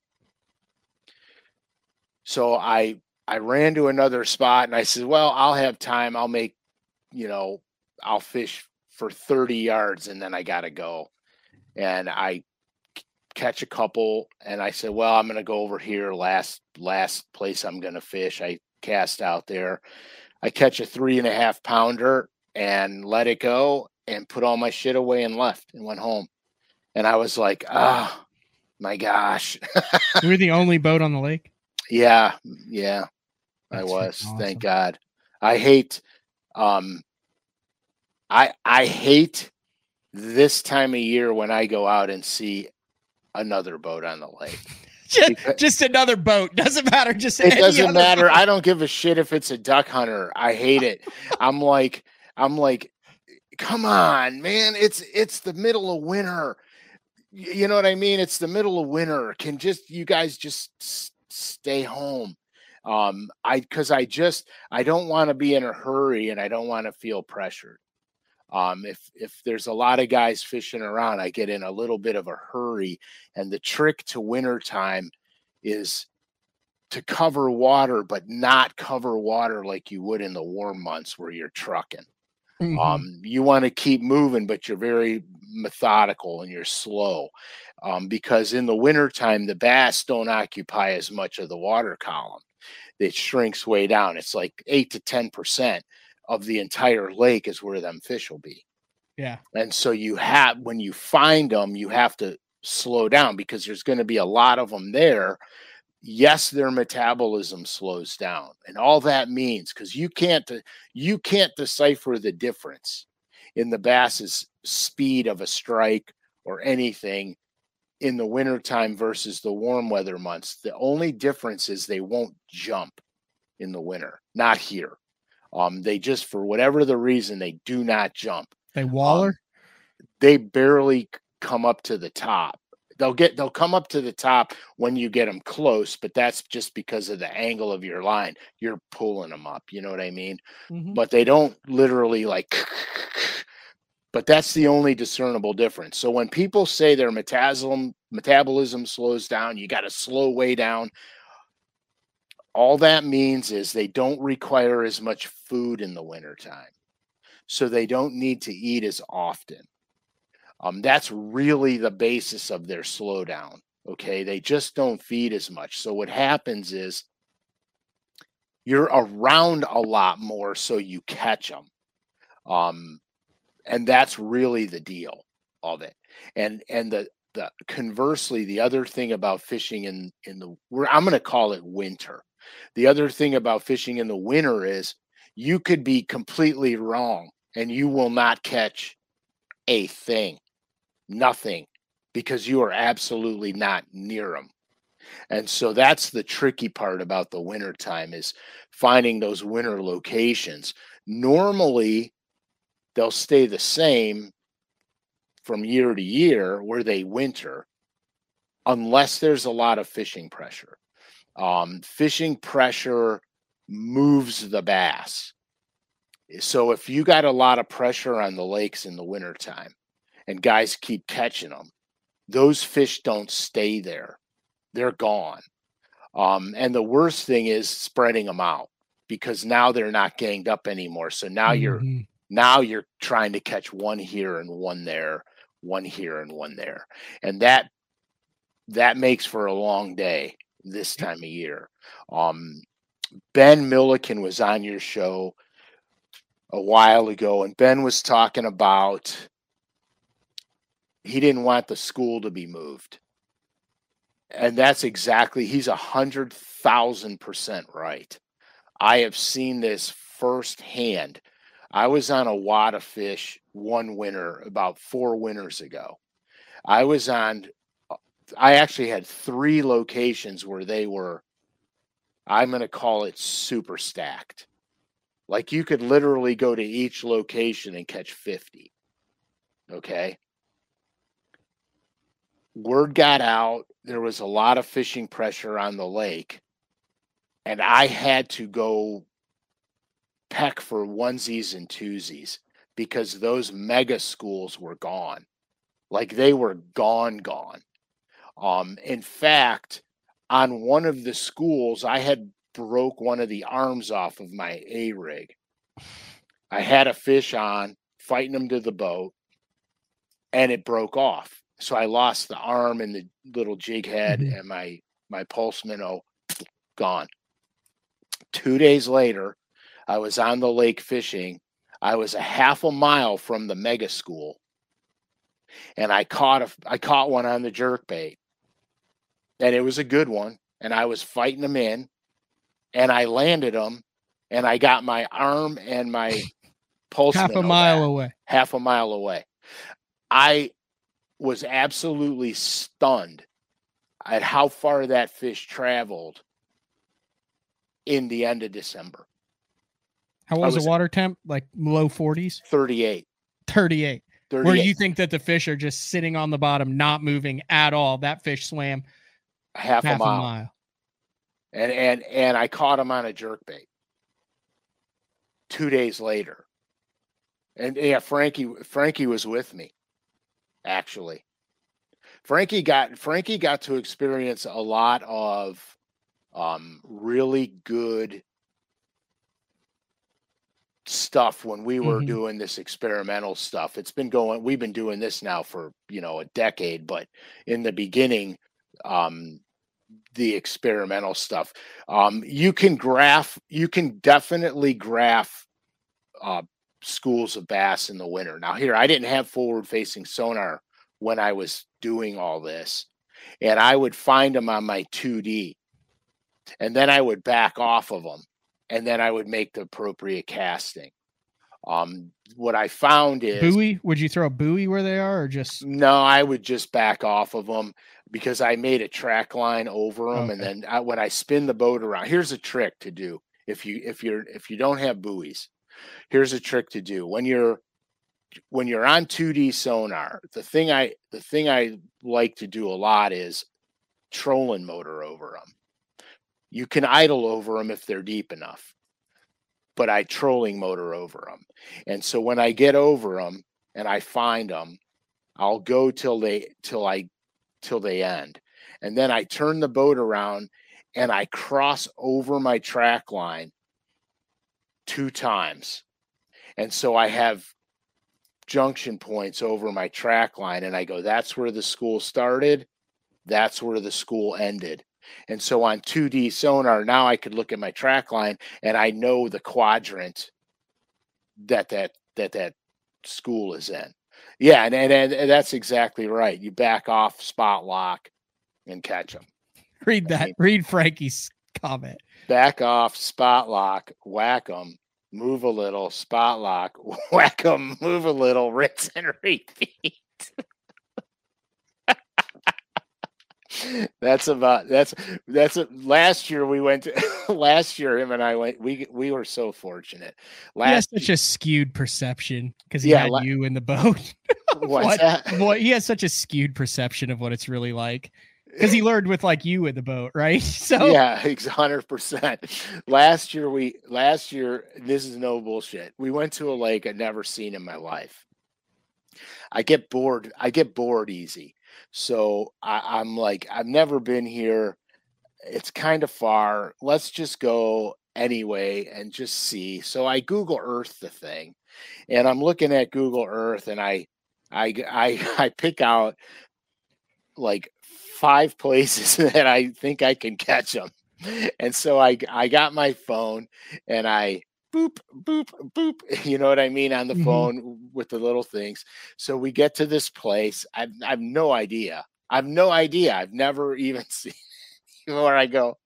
so I I ran to another spot and I said, "Well, I'll have time. I'll make, you know, I'll fish for 30 yards and then I got to go." And I catch a couple and I said, "Well, I'm going to go over here last last place I'm going to fish." I cast out there. I catch a three and a half pounder and let it go and put all my shit away and left and went home. And I was like, "Ah, my gosh." Were the only boat on the lake. Yeah, yeah, I was. freaking Thank. God. I hate um I I hate this time of year when I go out and see another boat on the lake. <laughs> Just, Because- just another boat. <laughs> Doesn't matter. Just It doesn't matter. boat. I don't give a shit if it's a duck hunter. I hate it. <laughs> I'm like I'm like come on, man. It's it's the middle of winter. You know what I mean? It's the middle of winter. Can just you guys just stay home? Um, I because I just I don't want to be in a hurry and I don't want to feel pressured. Um, if if there's a lot of guys fishing around, I get in a little bit of a hurry. And the trick to winter time is to cover water, but not cover water like you would in the warm months where you're trucking. Mhm. Um, you want to keep moving, but you're very methodical and you're slow. Um, because in the wintertime, the bass don't occupy as much of the water column. It shrinks way down. It's like eight to 10% of the entire lake is where them fish will be. yeah. And so you have, when you find them, you have to slow down because there's going to be a lot of them there. Yes their metabolism slows down and all that means because you can't you can't decipher the difference in the bass's speed of a strike or anything in the wintertime versus the warm weather months. The only difference is they won't jump in the winter not here. Um they just for whatever the reason they do not jump. They waller? um, they barely come up to the top they'll get they'll come up to the top when you get them close but that's just because of the angle of your line. You're pulling them up you know what i mean? Mm-hmm. but they don't literally like <laughs> but that's the only discernible difference. So when people say their metabolism metabolism slows down you got to slow way down all that means is they don't require as much food in the wintertime. So they don't need to eat as often um, that's really the basis of their slowdown. Okay. They just don't feed as much. So what happens is you're around a lot more so you catch them. Um, and that's really the deal of it. And and the the conversely, the other thing about fishing in in the where I'm going to call it winter. The other thing about fishing in the winter is you could be completely wrong and you will not catch a thing nothing because you are absolutely not near them. And so that's the tricky part about the winter time is finding those winter locations. Normally they'll stay the same from year to year where they winter unless there's a lot of fishing pressure. Um, fishing pressure moves the bass. So if you got a lot of pressure on the lakes in the wintertime, and guys keep catching them, those fish don't stay there. They're gone. Um, and the worst thing is spreading them out because now they're not ganged up anymore. So now mm-hmm. you're now you're trying to catch one here and one there, one here and one there. And that that makes for a long day this time of year. Um, ben Milliken was on your show a while ago, and Ben was talking about he didn't want the school to be moved. And that's exactly, he's a hundred thousand percent right. I have seen this firsthand. I was on a wad of fish one winter about four winters ago. I was on, I actually had three locations where they were, I'm going to call it super stacked. Like you could literally go to each location and catch 50. Okay word got out. There was a lot of fishing pressure on the lake. And I had to go peck for onesies and twosies because those mega schools were gone. Like they were gone, gone. Um, in fact, on one of the schools, I had broke one of the arms off of my A rig. I had a fish on, fighting him to the boat, and it broke off so I lost the arm and the little jig head mm-hmm. and my my pulse minnow gone. Two days later, I was on the lake fishing. I was a half a mile from the mega school, and I caught a I caught one on the jerk bait, and it was a good one. And I was fighting them in, and I landed them, and I got my arm and my <laughs> pulse half a mile back, away. Half a mile away. I was absolutely stunned at how far that fish traveled in the end of December. How was, was the water temp? Like low 40s? 38. 38. 38. Where you think that the fish are just sitting on the bottom, not moving at all. That fish swam half, half a, mile. a mile. And and and I caught him on a jerk bait two days later. And yeah, Frankie Frankie was with me actually. Frankie got Frankie got to experience a lot of um, really good stuff when we were mm-hmm. doing this experimental stuff. It's been going we've been doing this now for, you know, a decade, but in the beginning um the experimental stuff. Um you can graph you can definitely graph uh schools of bass in the winter. Now, here, I didn't have forward facing sonar when I was doing all this, and I would find them on my 2D. and then I would back off of them, and then I would make the appropriate casting. Um, what I found is buoy. Would you throw a buoy where they are, or just no? I would just back off of them because I made a track line over them, okay. and then I, when I spin the boat around, here's a trick to do if you if you're if you don't have buoys. Here's a trick to do when you're when you're on 2D sonar. The thing I the thing I like to do a lot is trolling motor over them. You can idle over them if they're deep enough but I trolling motor over them. And so when I get over them and I find them, I'll go till they till I till they end. And then I turn the boat around and I cross over my track line two times. And so I have junction points over my track line and I go that's where the school started, that's where the school ended. And so on 2D sonar, now I could look at my track line and I know the quadrant that that that that school is in. Yeah, and, and, and that's exactly right. You back off, spot lock, and catch them. Read that. I mean, read Frankie's comment. Back off, spot lock, whack them, move a little, spot lock, <laughs> whack them, move a little, rinse and repeat. <laughs> that's about that's that's a, last year we went to <laughs> last year him and I went we we were so fortunate. Last he has such a skewed perception because he yeah, had la- you in the boat. what, what he has such a skewed perception of what it's really like because he learned with like you in the boat, right? <laughs> So yeah, hundred percent. Last year we last year this is no bullshit. We went to a lake I'd never seen in my life. I get bored. I get bored easy. So I, I'm like, I've never been here. It's kind of far. Let's just go anyway and just see. So I Google Earth the thing, and I'm looking at Google Earth, and I, I, I, <laughs> I pick out like five <laughs> places that I think I can catch them. And so I, I got my phone and I boop, boop, boop. <laughs> You know what I mean? On the mm-hmm. phone with the little things. So we get to this place. I've, I have no idea. I have no idea. I've never <laughs> even seen where I go.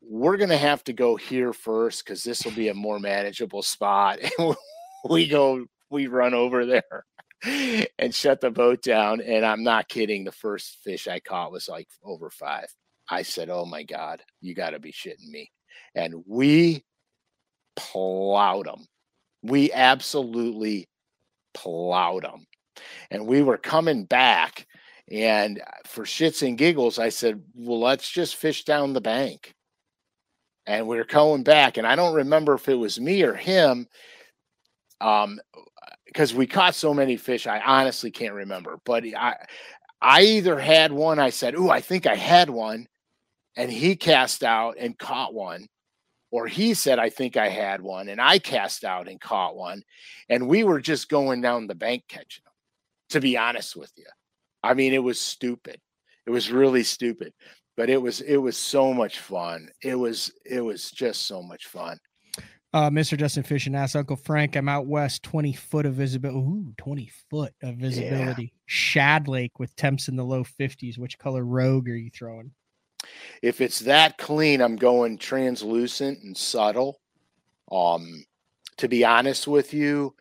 We're to have to go here first because this will be a more manageable spot. And we go, we run over there and shut the boat down. And I'm not kidding. The first fish I caught was like over five. I said, Oh my God, you got to be shitting me. And we plowed them. We absolutely plowed them. And we were coming back. And for shits and giggles, I said, well, let's just fish down the bank. And we are coming back. And I don't remember if it was me or him. Um, because we caught so many fish, I honestly can't remember. But I I either had one, I said, Oh, I think I had one. And he cast out and caught one or he said, I think I had one, and I cast out and caught one. And we were just going down the bank catching them, to be honest with you. I mean, it was stupid. It was really stupid, but it was it was so much fun. It was it was just so much fun. Uh, Mr. Justin Fishing asks Uncle Frank, I'm out west, 20 foot of visibility. Ooh, 20 foot of visibility. Yeah. Shad Lake with temps in the low 50s. Which color rogue are you throwing? If it's that clean, I'm going translucent and subtle. Um, to be honest with you,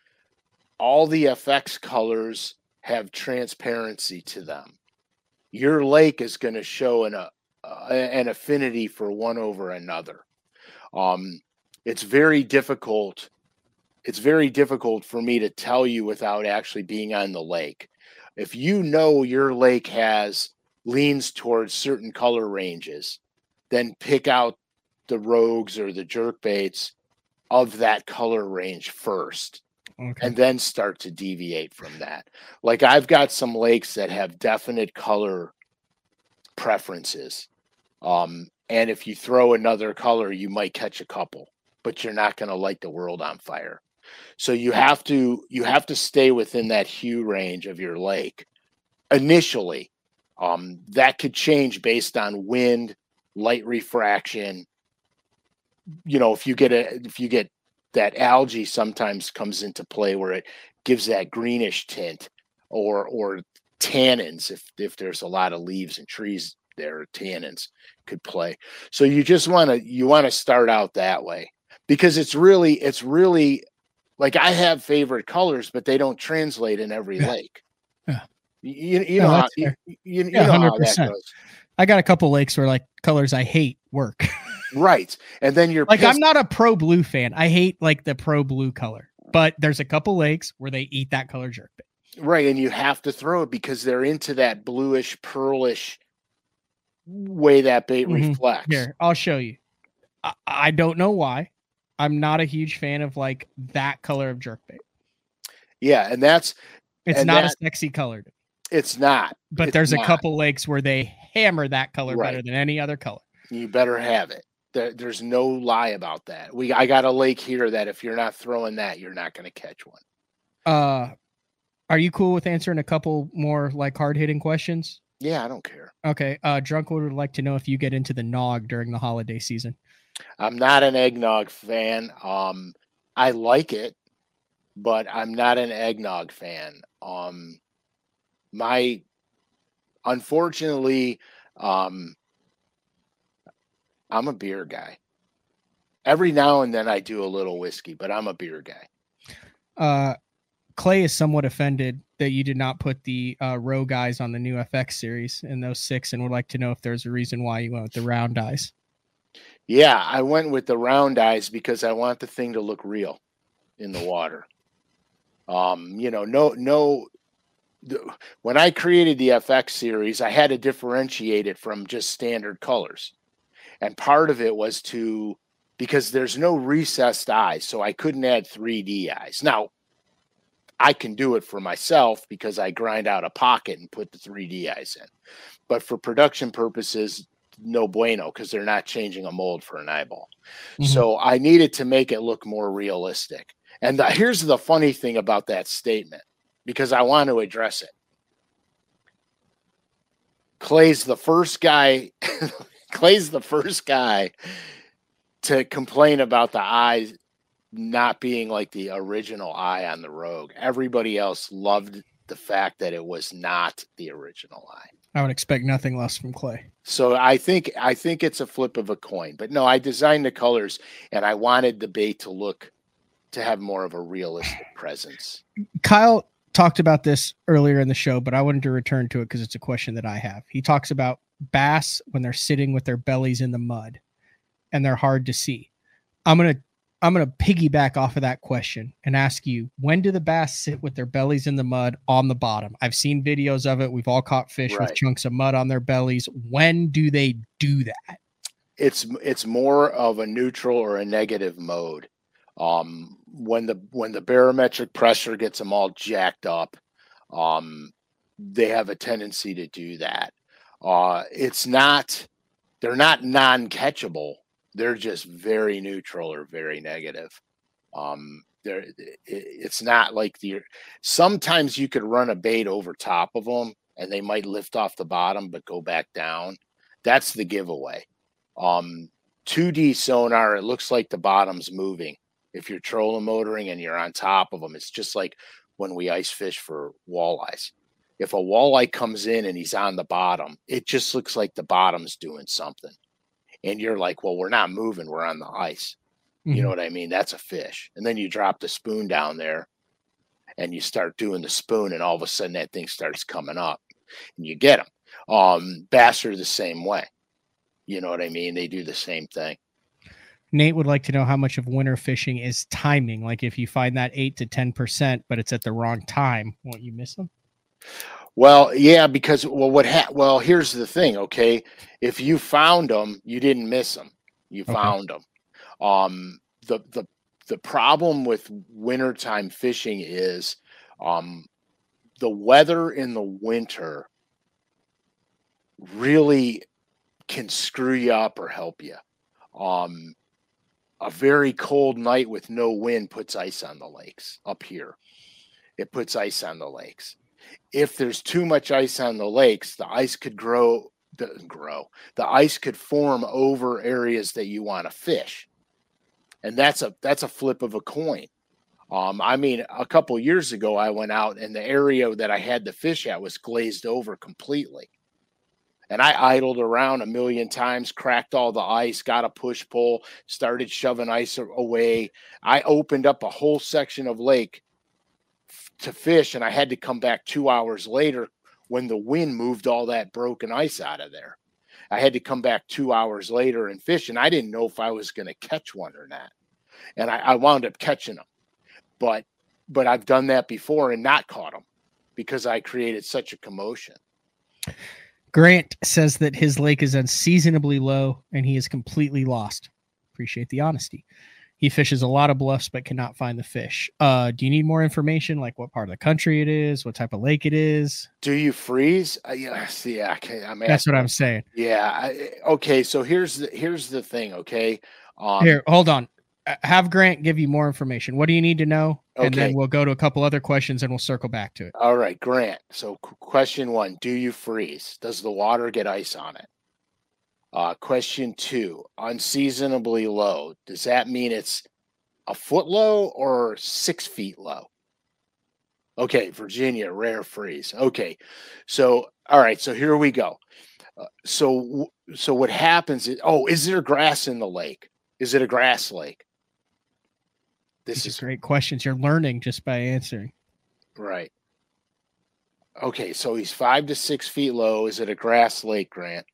all the FX colors have transparency to them. Your lake is going to show an, uh, an affinity for one over another. Um, it's very difficult. It's very difficult for me to tell you without actually being on the lake. If you know your lake has leans towards certain color ranges, then pick out the rogues or the jerk baits of that color range first. Okay. And then start to deviate from that. Like I've got some lakes that have definite color preferences. Um, and if you throw another color, you might catch a couple, but you're not going to light the world on fire. So you have to you have to stay within that hue range of your lake initially um, that could change based on wind, light refraction. You know, if you get a if you get that algae sometimes comes into play where it gives that greenish tint or or tannins if if there's a lot of leaves and trees there, tannins could play. So you just want to you want to start out that way because it's really it's really like I have favorite colors, but they don't translate in every Yeah. lake. Yeah. You, you No, know, how, you, you, you Yeah, know how that 100%. goes. I got a couple lakes where like colors I hate work. Right. And then you're like I'm not a pro blue fan. I hate like the pro blue color. But there's a couple lakes where they eat that color jerkbait. right, and you have to throw it because they're into that bluish, pearlish way that bait Mhm. reflects. Here, I'll show you. I, I don't know why. I'm not a huge fan of like that color of jerkbait. Yeah, and that's It's And not that- a sexy color, it's not. but it's there's a couple lakes where they hammer that color better than any other color. You better have it. There, there's no lie about that. We I got a lake here that if you're not throwing that, you're not going to catch one. Uh, are you cool with answering a couple more like hard hitting questions? Yeah, I don't care. Okay. Uh, Drunkwood would like to know if you get into the nog during the holiday season. I'm not an eggnog fan. Um, I like it, but I'm not an eggnog fan. Um, my unfortunately, um, I'm a beer guy. Every now and then I do a little whiskey, but I'm a beer guy. Uh, Clay is somewhat offended that you did not put the uh, row guys on the new FX series in those six, and would like to know if there's a reason why you went with the round eyes. Yeah, I went with the round eyes because I want the thing to look real in the water. Um, you know, no, no. When I created the FX series, I had to differentiate it from just standard colors, and part of it was to because there's no recessed eyes, so I couldn't add 3D eyes. Now, I can do it for myself because I grind out a pocket and put the 3D eyes in, but for production purposes, no bueno because they're not changing a mold for an eyeball. Mhm. So I needed to make it look more realistic. And the, here's the funny thing about that statement because I want to address it. Clay's the first guy, <laughs> Clay's the first guy to complain about the eyes not being like the original eye on the Rogue. Everybody else loved the fact that it was not the original eye. I would expect nothing less from Clay. So I think I think it's a flip of a coin. But no, I designed the colors and I wanted the bait to look to have more of a realistic presence. Kyle talked about this earlier in the show, but I wanted to return to it because it's a question that I have. He talks about bass when they're sitting with their bellies in the mud and they're hard to see. I'm gonna I'm gonna piggyback off of that question and ask you when do the bass sit with their bellies in the mud on the bottom? I've seen videos of it. We've all caught fish with chunks of mud on their bellies. When do they do that? It's it's more of a neutral or a negative mode. Um, when the when the barometric pressure gets them all jacked up, um, they have a tendency to do that. Uh, it's not they're not non-catchable. They're just very neutral or very negative. Um, they're it, it's not like the sometimes you could run a bait over top of them and they might lift off the bottom but go back down. That's the giveaway. Um, 2D sonar, it looks like the bottom's moving. If you're trolling motoring and you're on top of them, it's just like when we ice fish for walleyes. If a walleye comes in and he's on the bottom, it just looks like the bottom's doing something. And you're like, well, we're not moving, we're on the ice. You know what I mean? That's a fish. And then you drop the spoon down there and you start doing the spoon, and all of a sudden that thing starts coming up and you get them. Um, bass are the same way. You know what I mean? They do the same thing. Nate would like to know how much of winter fishing is timing. Like if you find that eight to ten percent, but it's at the wrong time, won't you miss them? Well, yeah, because well, what? Ha- well, here's the thing. Okay, if you found them, you didn't miss them. You Okay. found them. Um, the the the problem with wintertime fishing is, um, the weather in the winter really can screw you up or help you. Um, a very cold night with no wind puts ice on the lakes up here. It puts ice on the lakes if there's too much ice on the lakes, the ice could grow, doesn't grow. The ice could form over areas that you want to fish, and that's a that's a flip of a coin. Um, I mean, a couple years ago, I went out and the area that I had the fish at was glazed over completely, And I idled around a million times, cracked all the ice, got a push pull, started shoving ice away. I opened up a whole section of lake to fish, and I had to come back two hours later when the wind moved all that broken ice out of there. I had to come back two hours later and fish, and I didn't know if I was going to catch one or not. And I, I wound up catching them, but but I've done that before and not caught them because I created such a commotion. Grant says that his lake is unseasonably low and he is completely lost. Appreciate the honesty. He fishes a lot of bluffs but cannot find the fish. Uh, do you need more information, like what part of the country it is, what type of lake it is? Do you freeze? Uh, yes, yeah. <sighs> Okay, I'm That's what I'm saying. Yeah. I, okay. So here's the here's the thing. Okay. Um, Here, hold on. Uh, have Grant give you more information. What do you need to know? And then we'll go to a couple other questions and we'll circle back to it. All right, Grant. So, question one Do you freeze? Does the water get ice on it? Uh, question two Unseasonably low. Does that mean it's a foot low or six feet low? Okay, Virginia, rare freeze. Okay, so, all right, so here we go. Uh, so, so what happens is, oh, is there grass in the lake? Is it a grass lake? This These is great questions. You're learning just by answering. Right. Okay, so he's five to six feet low. Is it a grass lake, Grant?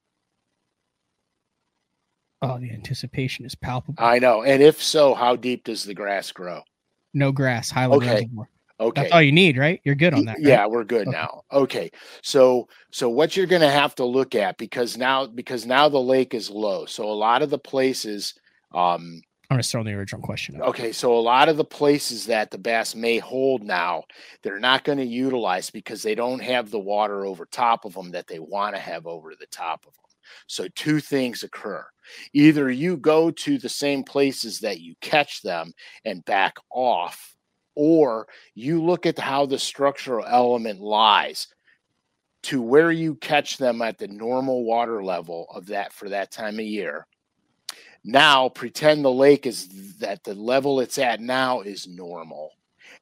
Oh, the anticipation is palpable. I know. And if so, how deep does the grass grow? No grass, Highland okay. Reservoir. Okay. That's all you need, right? You're good on that. Right? Yeah, we're good okay. now. Okay. So so what you're going to have to look at because now because now the lake is low. So a lot of the places um I'm going to throw the original question. Okay, so a lot of the places that the bass may hold now, they're not going to utilize because they don't have the water over top of them that they want to have over the top of them. So two things occur. Either you go to the same places that you catch them and back off, or you look at how the structural element lies to where you catch them at the normal water level of that for that time of year now pretend the lake is that the level it's at now is normal.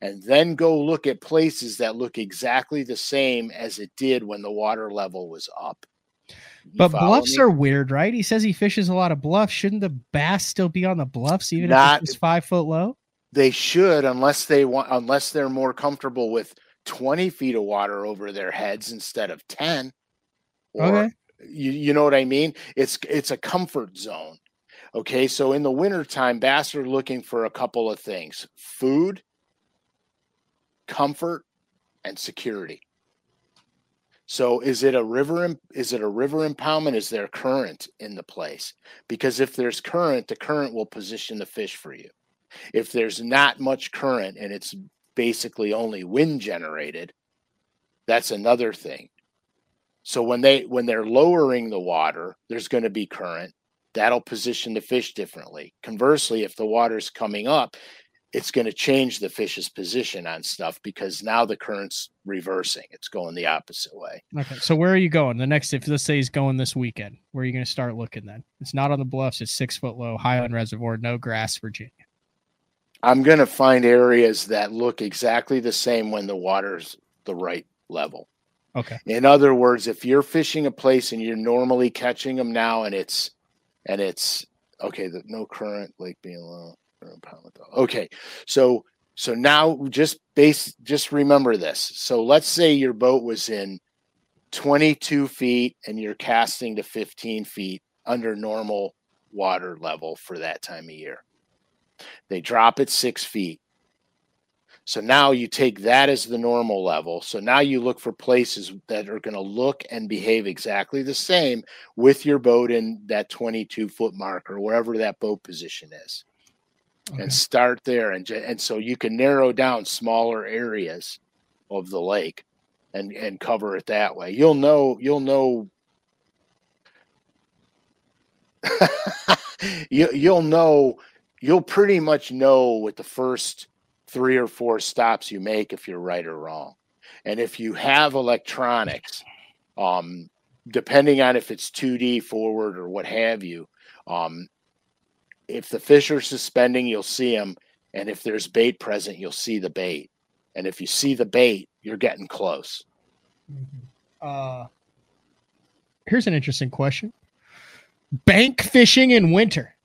And then go look at places that look exactly the same as it did when the water level was up. You but bluffs me? are weird, right? He says he fishes a lot of bluffs. Shouldn't the bass still be on the bluffs, even Not, if it's five foot low? They should, unless they want, unless they're more comfortable with 20 feet of water over their heads instead of 10. Or, okay. You, you know what I mean? It's it's a comfort zone. Okay, so in the wintertime, bass are looking for a couple of things food, comfort, and security. So is it a river is it a river impoundment? Is there current in the place? Because if there's current, the current will position the fish for you. If there's not much current and it's basically only wind generated, that's another thing. So when they when they're lowering the water, there's going to be current that'll position the fish differently. Conversely, if the water's coming up, it's going to change the fish's position on stuff because now the current's reversing. It's going the opposite way. Okay. So where are you going? The next, if let's say he's going this weekend, where are you going to start looking then? It's not on the bluffs. It's six foot low, Highland Reservoir, no grass, Virginia. I'm going to find areas that look exactly the same when the water's the right level. Okay. In other words, if you're fishing a place and you're normally catching them now and it's and it's okay. The no current lake being low. Okay, so so now just base just remember this. So let's say your boat was in 22 feet and you're casting to 15 feet under normal water level for that time of year. They drop it six feet. So now you take that as the normal level. So now you look for places that are going to look and behave exactly the same with your boat in that 22 foot mark or wherever that boat position is. Okay. And start there. And, and so you can narrow down smaller areas of the lake and, and cover it that way. You'll know, you'll know. <laughs> you, you'll know, you'll pretty much know with the first three or four stops you make if you're right or wrong. And if you have electronics, um, depending on if it's 2D forward or what have you, um, if the fish are suspending, you'll see them. And if there's bait present, you'll see the bait. And if you see the bait, you're getting close. Mm-hmm. Uh, here's an interesting question. Bank fishing in winter.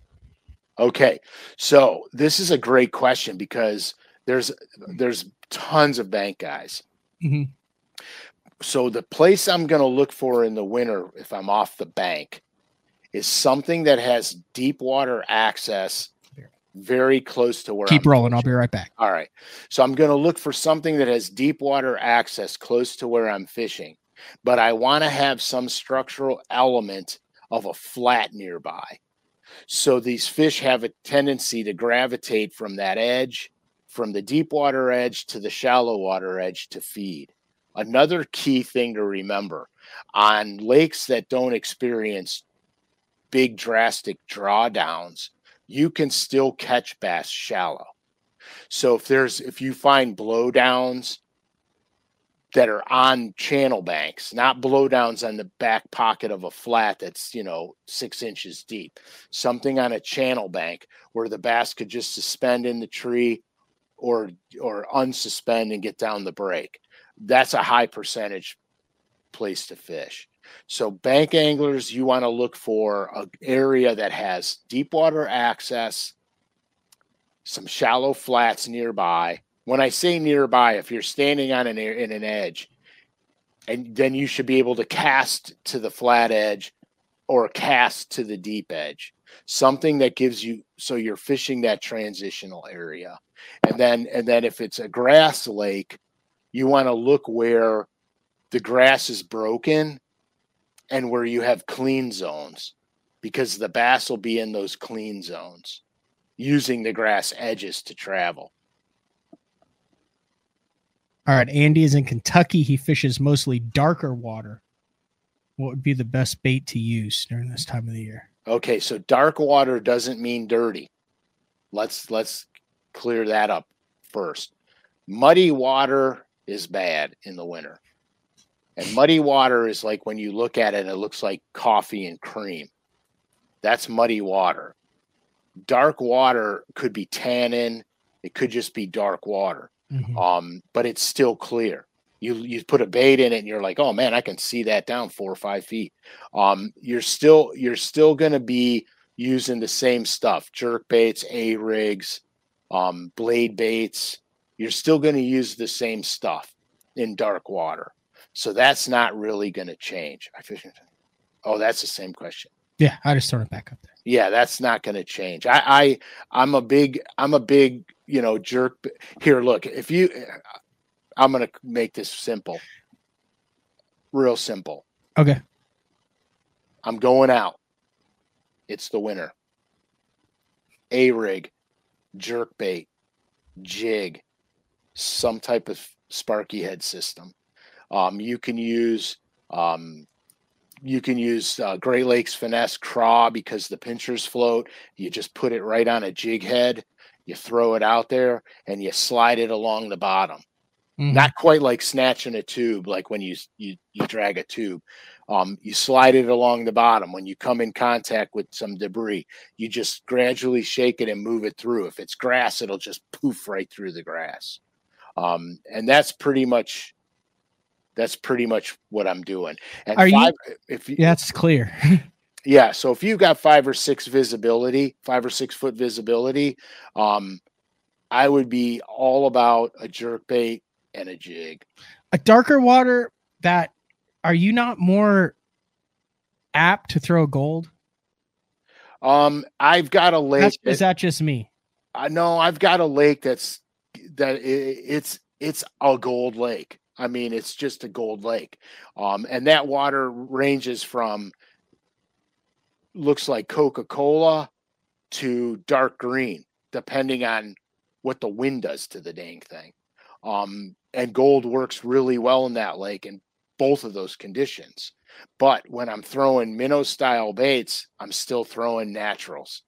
Okay. So this is a great question because there's there's tons of bank guys. Mhm. So the place I'm going to look for in the winter if I'm off the bank is something that has deep water access very close to where Keep I'm rolling. I'll be right back. All right. So I'm going to look for something that has deep water access close to where I'm fishing, but I want to have some structural element of a flat nearby. So these fish have a tendency to gravitate from that edge, from the deep water edge to the shallow water edge to feed. Another key thing to remember on lakes that don't experience big drastic drawdowns, you can still catch bass shallow. So if there's if you find blowdowns that are on channel banks, not blowdowns on the back pocket of a flat that's you know six inches deep, something on a channel bank where the bass could just suspend in the tree or or unsuspend and get down the break. That's a high percentage place to fish. So bank anglers, you want to look for an area that has deep water access, some shallow flats nearby. When I say nearby, if you're standing on an in an edge, and then you should be able to cast to the flat edge or cast to the deep edge. Something that gives you so you're fishing that transitional area. And then and then if it's a grass lake, you want to look where the grass is broken and where you have clean zones because the bass will be in those clean zones using the grass edges to travel. All right. Andy is in Kentucky. He fishes mostly darker water. What would be the best bait to use during this time of the year? Okay, so dark water doesn't mean dirty. Let's let's clear that up first. Muddy water is bad in the winter. And muddy water is like when you look at it, it looks like coffee and cream. That's muddy water. Dark water could be tannin. It could just be dark water. Mhm. Um, but it's still clear. You you put a bait in it and you're like, oh man, I can see that down four or five feet. Um, you're still you're still gonna be using the same stuff, jerk baits, A rigs, um, blade baits. You're still gonna use the same stuff in dark water. So that's not really gonna change. <laughs> Oh, that's the same question. Yeah, I just thrown it back up there. Yeah, that's not going to change. I, I, I'm a big, I'm a big, you know, jerk. Here, look, if you, uh, I'm going to make this simple, real simple. Okay. I'm going out. It's the winter. A rig, jerk bait, jig, some type of sparky head system. Um, you can use um, you can use uh, Great Lakes finesse craw because the pinchers float. You just put it right on a jig head. You throw it out there and you slide it along the bottom Mhm. not quite like snatching a tube like when you you you drag a tube um, you slide it along the bottom when you come in contact with some debris you just gradually shake it and move it through if it's grass it'll just poof right through the grass um, and that's pretty much that's pretty much what i'm doing and Are you- five, if you, yeah, it's clear. <laughs> yeah so if you've got five or six visibility five or six foot visibility um, i would be all about a jerk bait and a jig a darker water that are you not more apt to throw gold? Um, I've got a lake. That's, is that, just me? I know I've got a lake that's that i it's it's a gold lake. I mean, it's just a gold lake. Um, and that water ranges from looks like Coca Cola to dark green, depending on what the wind does to the dang thing. Um, and gold works really well in that lake in both of those conditions. But when I'm throwing minnow style baits, I'm still throwing naturals.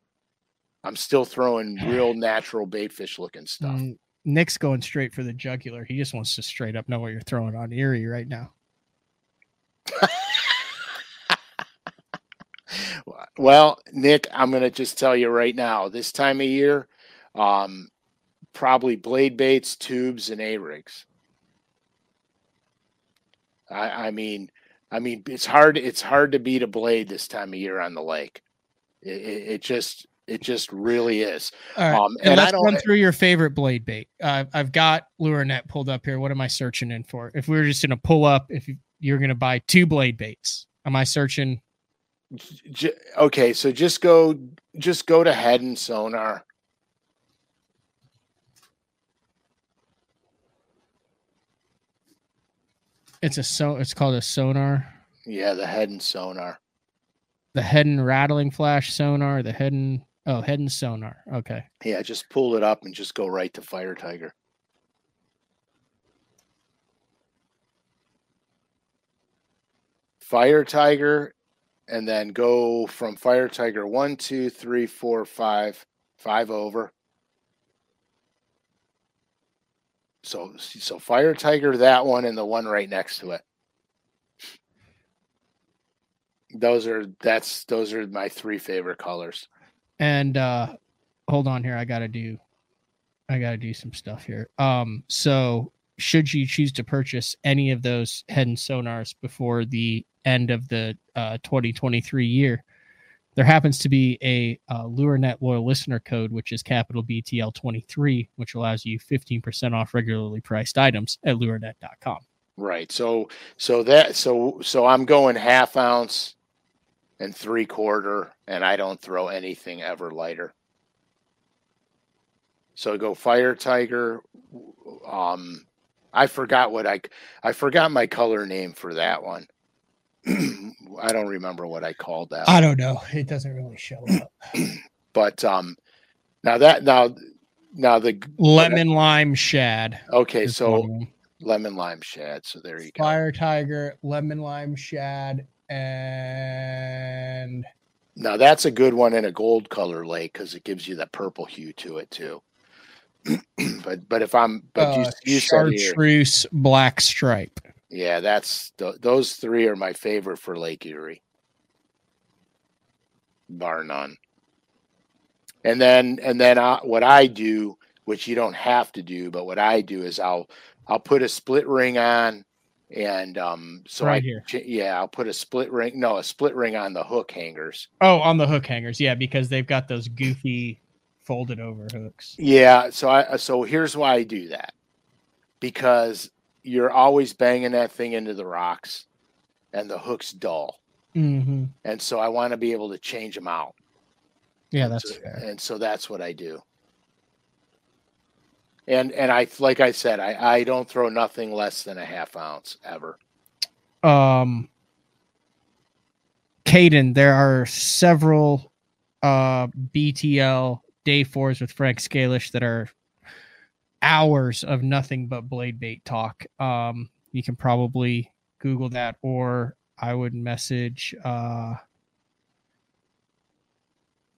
I'm still throwing real <sighs> natural bait fish looking stuff. Nick's going straight for the jugular. He just wants to straight up know what you're throwing on Erie right now. <laughs> Well, Nick, I'm going to just tell you right now, this time of year, um, probably blade baits, tubes, and A rigs. I, I mean, I mean, it's hard. It's hard to beat a blade this time of year on the lake. It, it, it just, it just really is. All right, um, and, and let's run through your favorite blade bait. Uh, I've got LureNet pulled up here. What am I searching in for? If we were just going to pull up, if you're going to buy two blade baits, am I searching? okay, so just go, just go to Heddon Sonar. It's a so. It's called a sonar. Yeah, the Heddon sonar. The Heddon rattling flash sonar. The Heddon oh, Heddon Sonar. Okay. Yeah, just pull it up and just go right to Fire Tiger. Fire Tiger, and then go from Fire Tiger one, two, three, four, five, five over. So so Fire Tiger, that one, and the one right next to it. Those are that's those are my three favorite colors. And uh hold on here, I gotta do I gotta do some stuff here. Um so should you choose to purchase any of those Heddon Sonars before the end of the uh, 2023 year, there happens to be a uh, LureNet loyal listener code, which is capital BTL23, which allows you 15% off regularly priced items at lurenet.com. Right. So, so that, so, so I'm going half ounce and three quarter, and I don't throw anything ever lighter. So go Fire Tiger. Um, I forgot what I, I forgot my color name for that one. <clears throat> I don't remember what I called that. I don't know. It doesn't really show up. <clears throat> but um, now that now now the lemon lime shad. Okay, so lemon lime shad. So there you go. Fire tiger, lemon lime shad, and now that's a good one in a gold color lake because it gives you that purple hue to it too. <clears throat> but but if I'm but uh, you, you chartreuse black stripe. Yeah, that's th- those three are my favorite for Lake Erie, bar none. And then and then I, what I do, which you don't have to do, but what I do is I'll I'll put a split ring on, and um, so right I here. yeah I'll put a split ring, no a split ring on the hook hangers. Oh, on the hook hangers, yeah, because they've got those goofy folded over hooks. Yeah, so I so here's why I do that because you're always banging that thing into the rocks and the hook's dull. Mm-hmm. And so I want to be able to change them out. Yeah, that's so. And so that's what I do. And and I like I said, I, I don't throw nothing less than a half ounce ever. Um Caden, there are several uh BTL day fours with Frank Scalish that are hours of nothing but blade bait talk. Um, you can probably Google that, or I would message. Uh,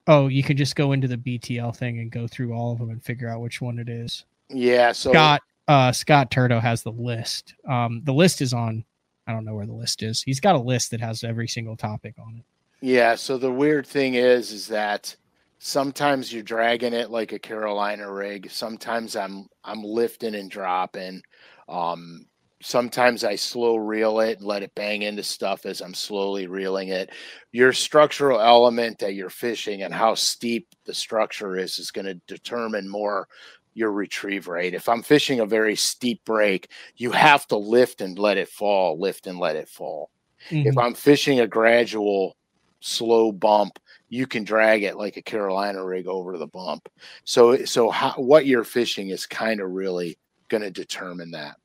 oh, you can just go into the BTL thing and go through all of them and figure out which one it is. Yeah. So Scott uh, Scott Turdo has the list. Um, the list is on. I don't know where the list is. He's got a list that has every single topic on it. Yeah. So the weird thing is, is that sometimes you're dragging it like a Carolina rig. Sometimes I'm I'm lifting and dropping. Um, sometimes I slow reel it and let it bang into stuff as I'm slowly reeling it. Your structural element that you're fishing and how steep the structure is is going to determine more your retrieve rate. If I'm fishing a very steep break, you have to lift and let it fall, lift and let it fall. Mm-hmm. If I'm fishing a gradual slow bump, you can drag it like a Carolina rig over the bump. So, so how, what you're fishing is kind of really going to determine that.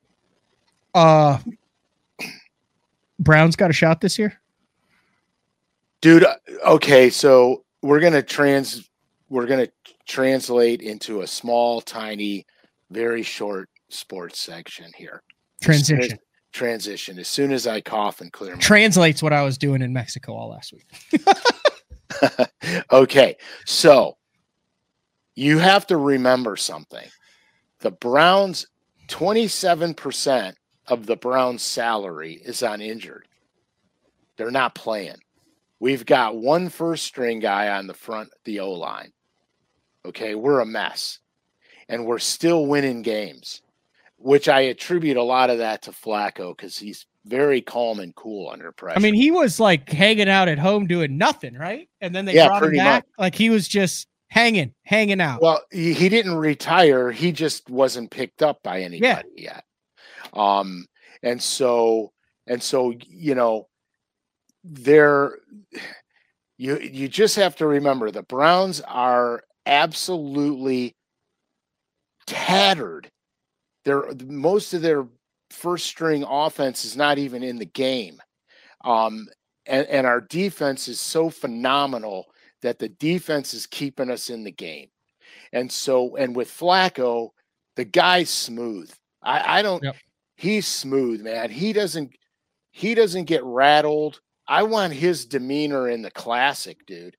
Uh, Brown's got a shot this year, dude. Uh, okay, so we're gonna trans, we're gonna translate into a small, tiny, very short sports section here. Transition. As, transition. As soon as I cough and clear. Translates what I was doing in Mexico all last week. <laughs> okay, so you have to remember something. The Browns, 27% of the Browns' salary is on injured. They're not playing. We've got one first string guy on the front, the O line. Okay, we're a mess. And we're still winning games, which I attribute a lot of that to Flacco because he's very calm and cool under pressure. I mean, he was like hanging out at home doing nothing, right? And then they Yeah, brought him back. Like he was just hanging, hanging out. Well, he, he didn't retire. He just wasn't picked up by anybody yet. Um, and so and so, you know, there you you just have to remember the Browns are absolutely tattered. They're most of their first string offense is not even in the game. Um, and, and our defense is so phenomenal that the defense is keeping us in the game. And so, and with Flacco, the guy's smooth. I, I don't, Yep. he's smooth, man. He doesn't, he doesn't get rattled. I want his demeanor in the classic, dude,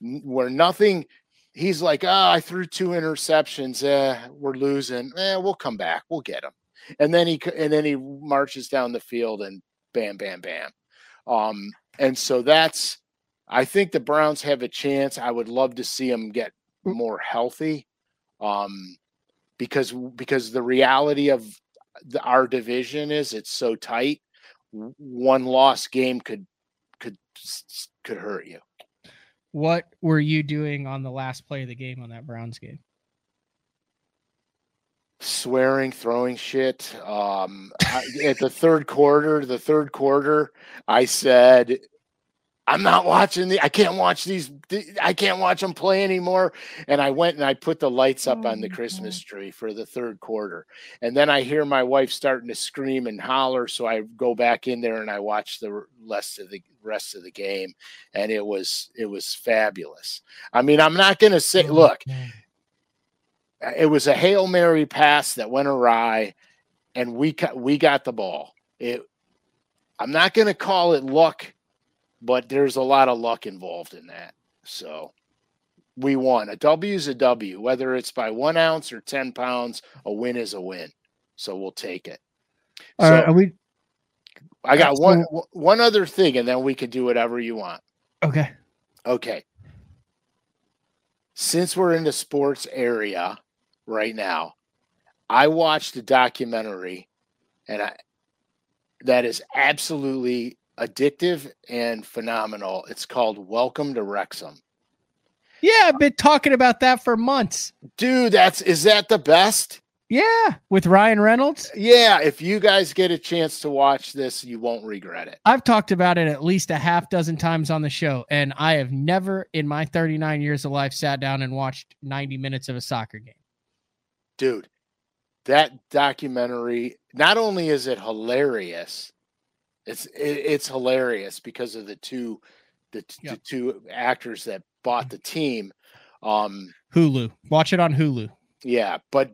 where nothing, he's like, ah, I threw two interceptions. Eh, we're losing. Eh, we'll come back. We'll get him. And then he, and then he marches down the field and bam, bam, bam. Um, and so that's, I think the Browns have a chance. I would love to see them get more healthy, um, because because the reality of the, our division is it's so tight. One lost game could could could hurt you. What were you doing on the last play of the game on that Browns game? Swearing, throwing shit. Um, at the third quarter, the third quarter, I said, "I'm not watching the. I can't watch these. I can't watch them play anymore." And I went and I put the lights up Oh on the Christmas tree for the third quarter. And then I hear my wife starting to scream and holler, so I go back in there and I watch the rest of the rest of the game, and it was it was fabulous. I mean, I'm not going to say, Oh, look, man. Uh, it was a hail mary pass that went awry and we we got the ball it i'm not going to call it luck but there's a lot of luck involved in that. So we won. A w is a w. Whether it's by one ounce or 10 pounds a win is a win. So we'll take it. All so right, are we i got one one other thing and then we can do whatever you want. Okay? Okay. Since we're in the sports area right now, I watched a documentary and I that is absolutely addictive and phenomenal. It's called Welcome to Wrexham. Yeah, I've been talking about that for months. Dude, that's is that the best? Yeah, with Ryan Reynolds. Yeah, if you guys get a chance to watch this, you won't regret it. I've talked about it at least a half dozen times on the show, and I have never in my 39 years of life sat down and watched 90 minutes of a soccer game. Dude, that documentary not only is it hilarious, it's it, it's hilarious because of the two the, t- the two actors that bought the team. Um Hulu. Watch it on Hulu. yeah, but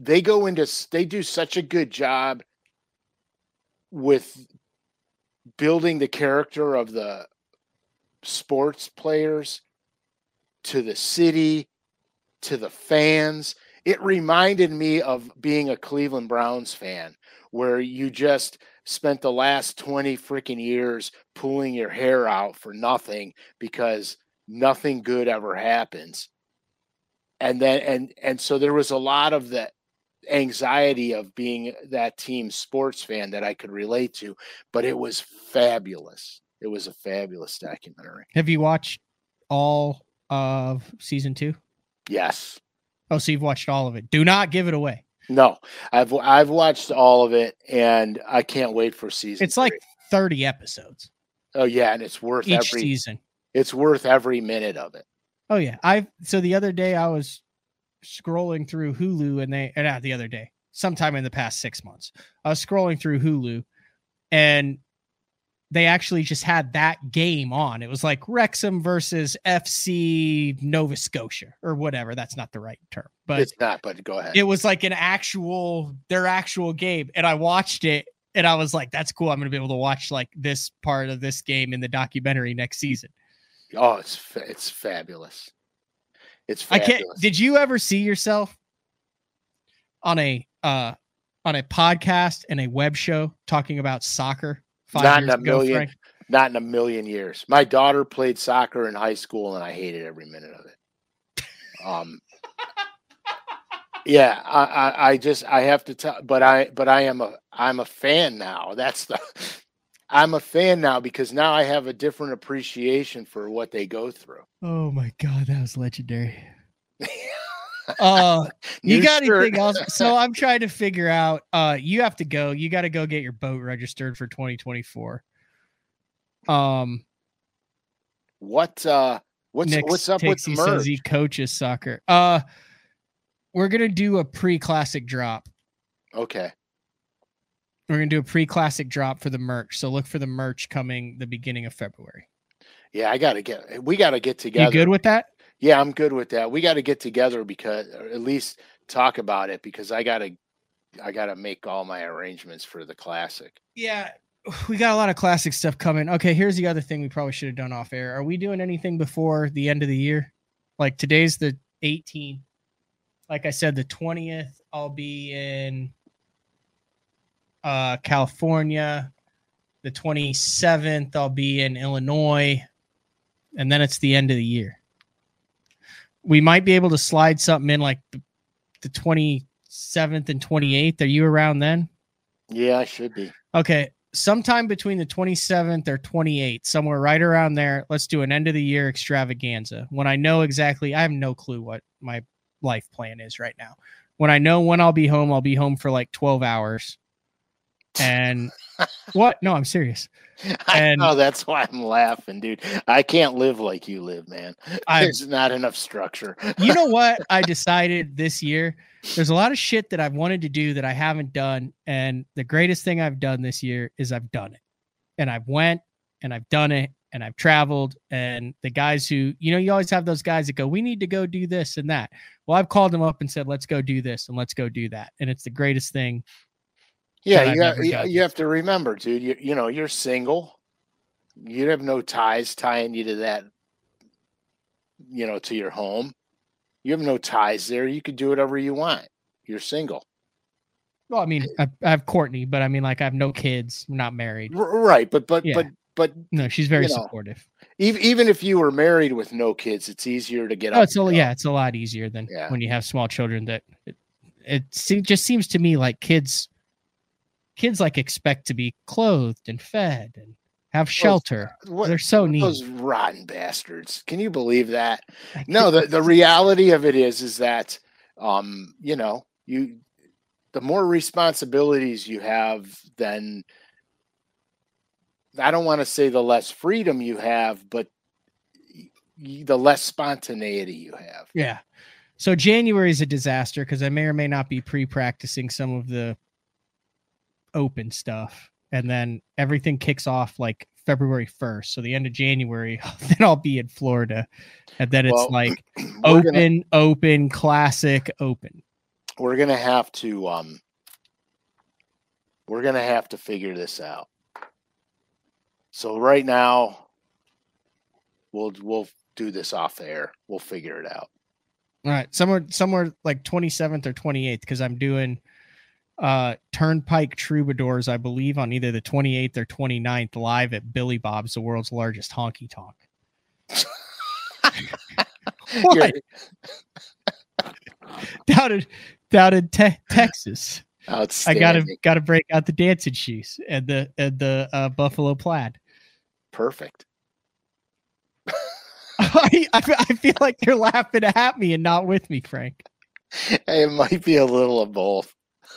they go into they do such a good job with building the character of the sports players to the city to the fans it reminded me of being a Cleveland Browns fan where you just spent the last 20 freaking years pulling your hair out for nothing because nothing good ever happens and then and and so there was a lot of the anxiety of being that team sports fan that I could relate to but it was fabulous it was a fabulous documentary Have you watched all of season two? yes Oh, so you've watched all of it. Do not give it away. No I've I've watched all of it and I can't wait for season It's like 30 episodes oh yeah and it's worth each every season. it's worth every minute of it Oh yeah. I so the other day I was scrolling through Hulu and they and not the other day, sometime in the past six months. I was scrolling through Hulu and they actually just had that game on. It was like Wrexham versus FC Nova Scotia or whatever. That's not the right term, but it's not but go ahead it was like an actual their actual game and i watched it and i was like that's cool i'm gonna be able to watch like this part of this game in the documentary next season oh it's fa- it's fabulous it's fabulous. i can't did you ever see yourself on a uh on a podcast and a web show talking about soccer five Not in a ago, million. Frank? not in a million years my daughter played soccer in high school and I hated every minute of it um <laughs> yeah I, I i just i have to tell but i but i am a I'm a fan now. That's the <laughs> I'm a fan now because now I have a different appreciation for what they go through. Oh my god, that was legendary. <laughs> uh <laughs> you got shirt. anything else? <laughs> So I'm trying to figure out uh you have to go. You got to go get your boat registered for 2024. Um What uh what's Nick what's up with the he says merch? he coaches soccer. Uh we're gonna do a pre-classic drop. Okay. We're gonna do a pre-classic drop for the merch. So look for the merch coming the beginning of February. Yeah, I gotta get we gotta get together. You good with that? Yeah, I'm good with that. We gotta get together because or at least talk about it because I gotta I gotta make all my arrangements for the classic. Yeah, <sighs> we got a lot of classic stuff coming. Okay, here's the other thing we probably should have done off air. Are we doing anything before the end of the year? Like today's the 18th. Like I said, the 20th, I'll be in uh, California. The 27th, I'll be in Illinois. And then it's the end of the year. We might be able to slide something in like the, the 27th and 28th. Are you around then? Yeah, I should be. Okay, sometime between the 27th or 28th, somewhere right around there, let's do an end of the year extravaganza. When I know exactly, I have no clue what my life plan is right now. When I know when I'll be home, I'll be home for like 12 hours. And what? No, I'm serious. <laughs> I know that's why I'm laughing, dude. I can't live like you live, man. I There's not enough structure. you know <laughs> what I decided this year? There's a lot of shit that I've wanted to do that I haven't done. And the greatest thing I've done this year is I've done it. And I've went and I've done it and I've traveled. And the guys who, you know, you always have those guys that go, we need to go do this and that. Well, I've called them up and said, let's go do this and let's go do that. And it's the greatest thing. Yeah, you, got, never you, have to remember, dude. You, you know, you're single. You have no ties tying you to that, you know, to your home. You have no ties there. You could do whatever you want. You're single. Well, I mean, I, I have Courtney, but I mean, like, I have no kids. I'm not married. R- right, but but Yeah. but but No, she's very You know, supportive. even even if you were married with no kids, it's easier to get Oh, it's a, go. yeah, it's a lot easier than Yeah. when you have small children. That it, it just seems to me like kids, kids like expect to be clothed and fed and have shelter. What, They're so neat. those rotten bastards. Can you believe that? <laughs> No, the, the reality of it is is that um, you know, you the more responsibilities you have, then I don't want to say the less freedom you have, but the less spontaneity you have. yeah. So January is a disaster because I may or may not be pre-practicing some of the open stuff, and then everything kicks off like February first. So the end of January, <laughs> then I'll be in Florida, and then it's Well, like <clears throat> We're gonna, open, open, classic, open. we're gonna have to um we're gonna have to figure this out. So right now we'll we'll do this off air. We'll figure it out. All right, somewhere somewhere like 27th or 28th because I'm doing uh Turnpike Troubadours, I believe, on either the 28th or 29th live at Billy Bob's, the world's largest honky tonk. <laughs> What? down in down in te- Texas. I gotta gotta break out the dancing shoes and the and the uh, buffalo plaid. perfect. <laughs> I, I I feel like they're laughing at me and not with me, Frank. It might be a little of both.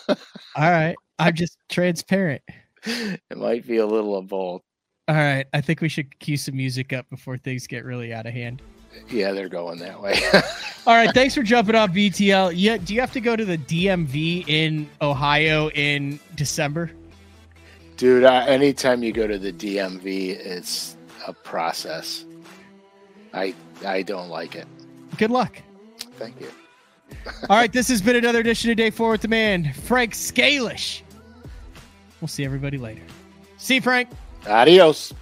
All right, I'm just transparent. It might be a little of both. All right, I think we should cue some music up before things get really out of hand. Yeah, they're going that way. <laughs> All right, thanks for jumping on BTL. Yeah, do you have to go to the DMV in Ohio in December? Dude, I, anytime you go to the DMV, it's a process. I I don't like it. Good luck. Thank you. All right, this has been another edition of Day Four with the Man, Frank Scalish. We'll see everybody later. See you, Frank. Adios.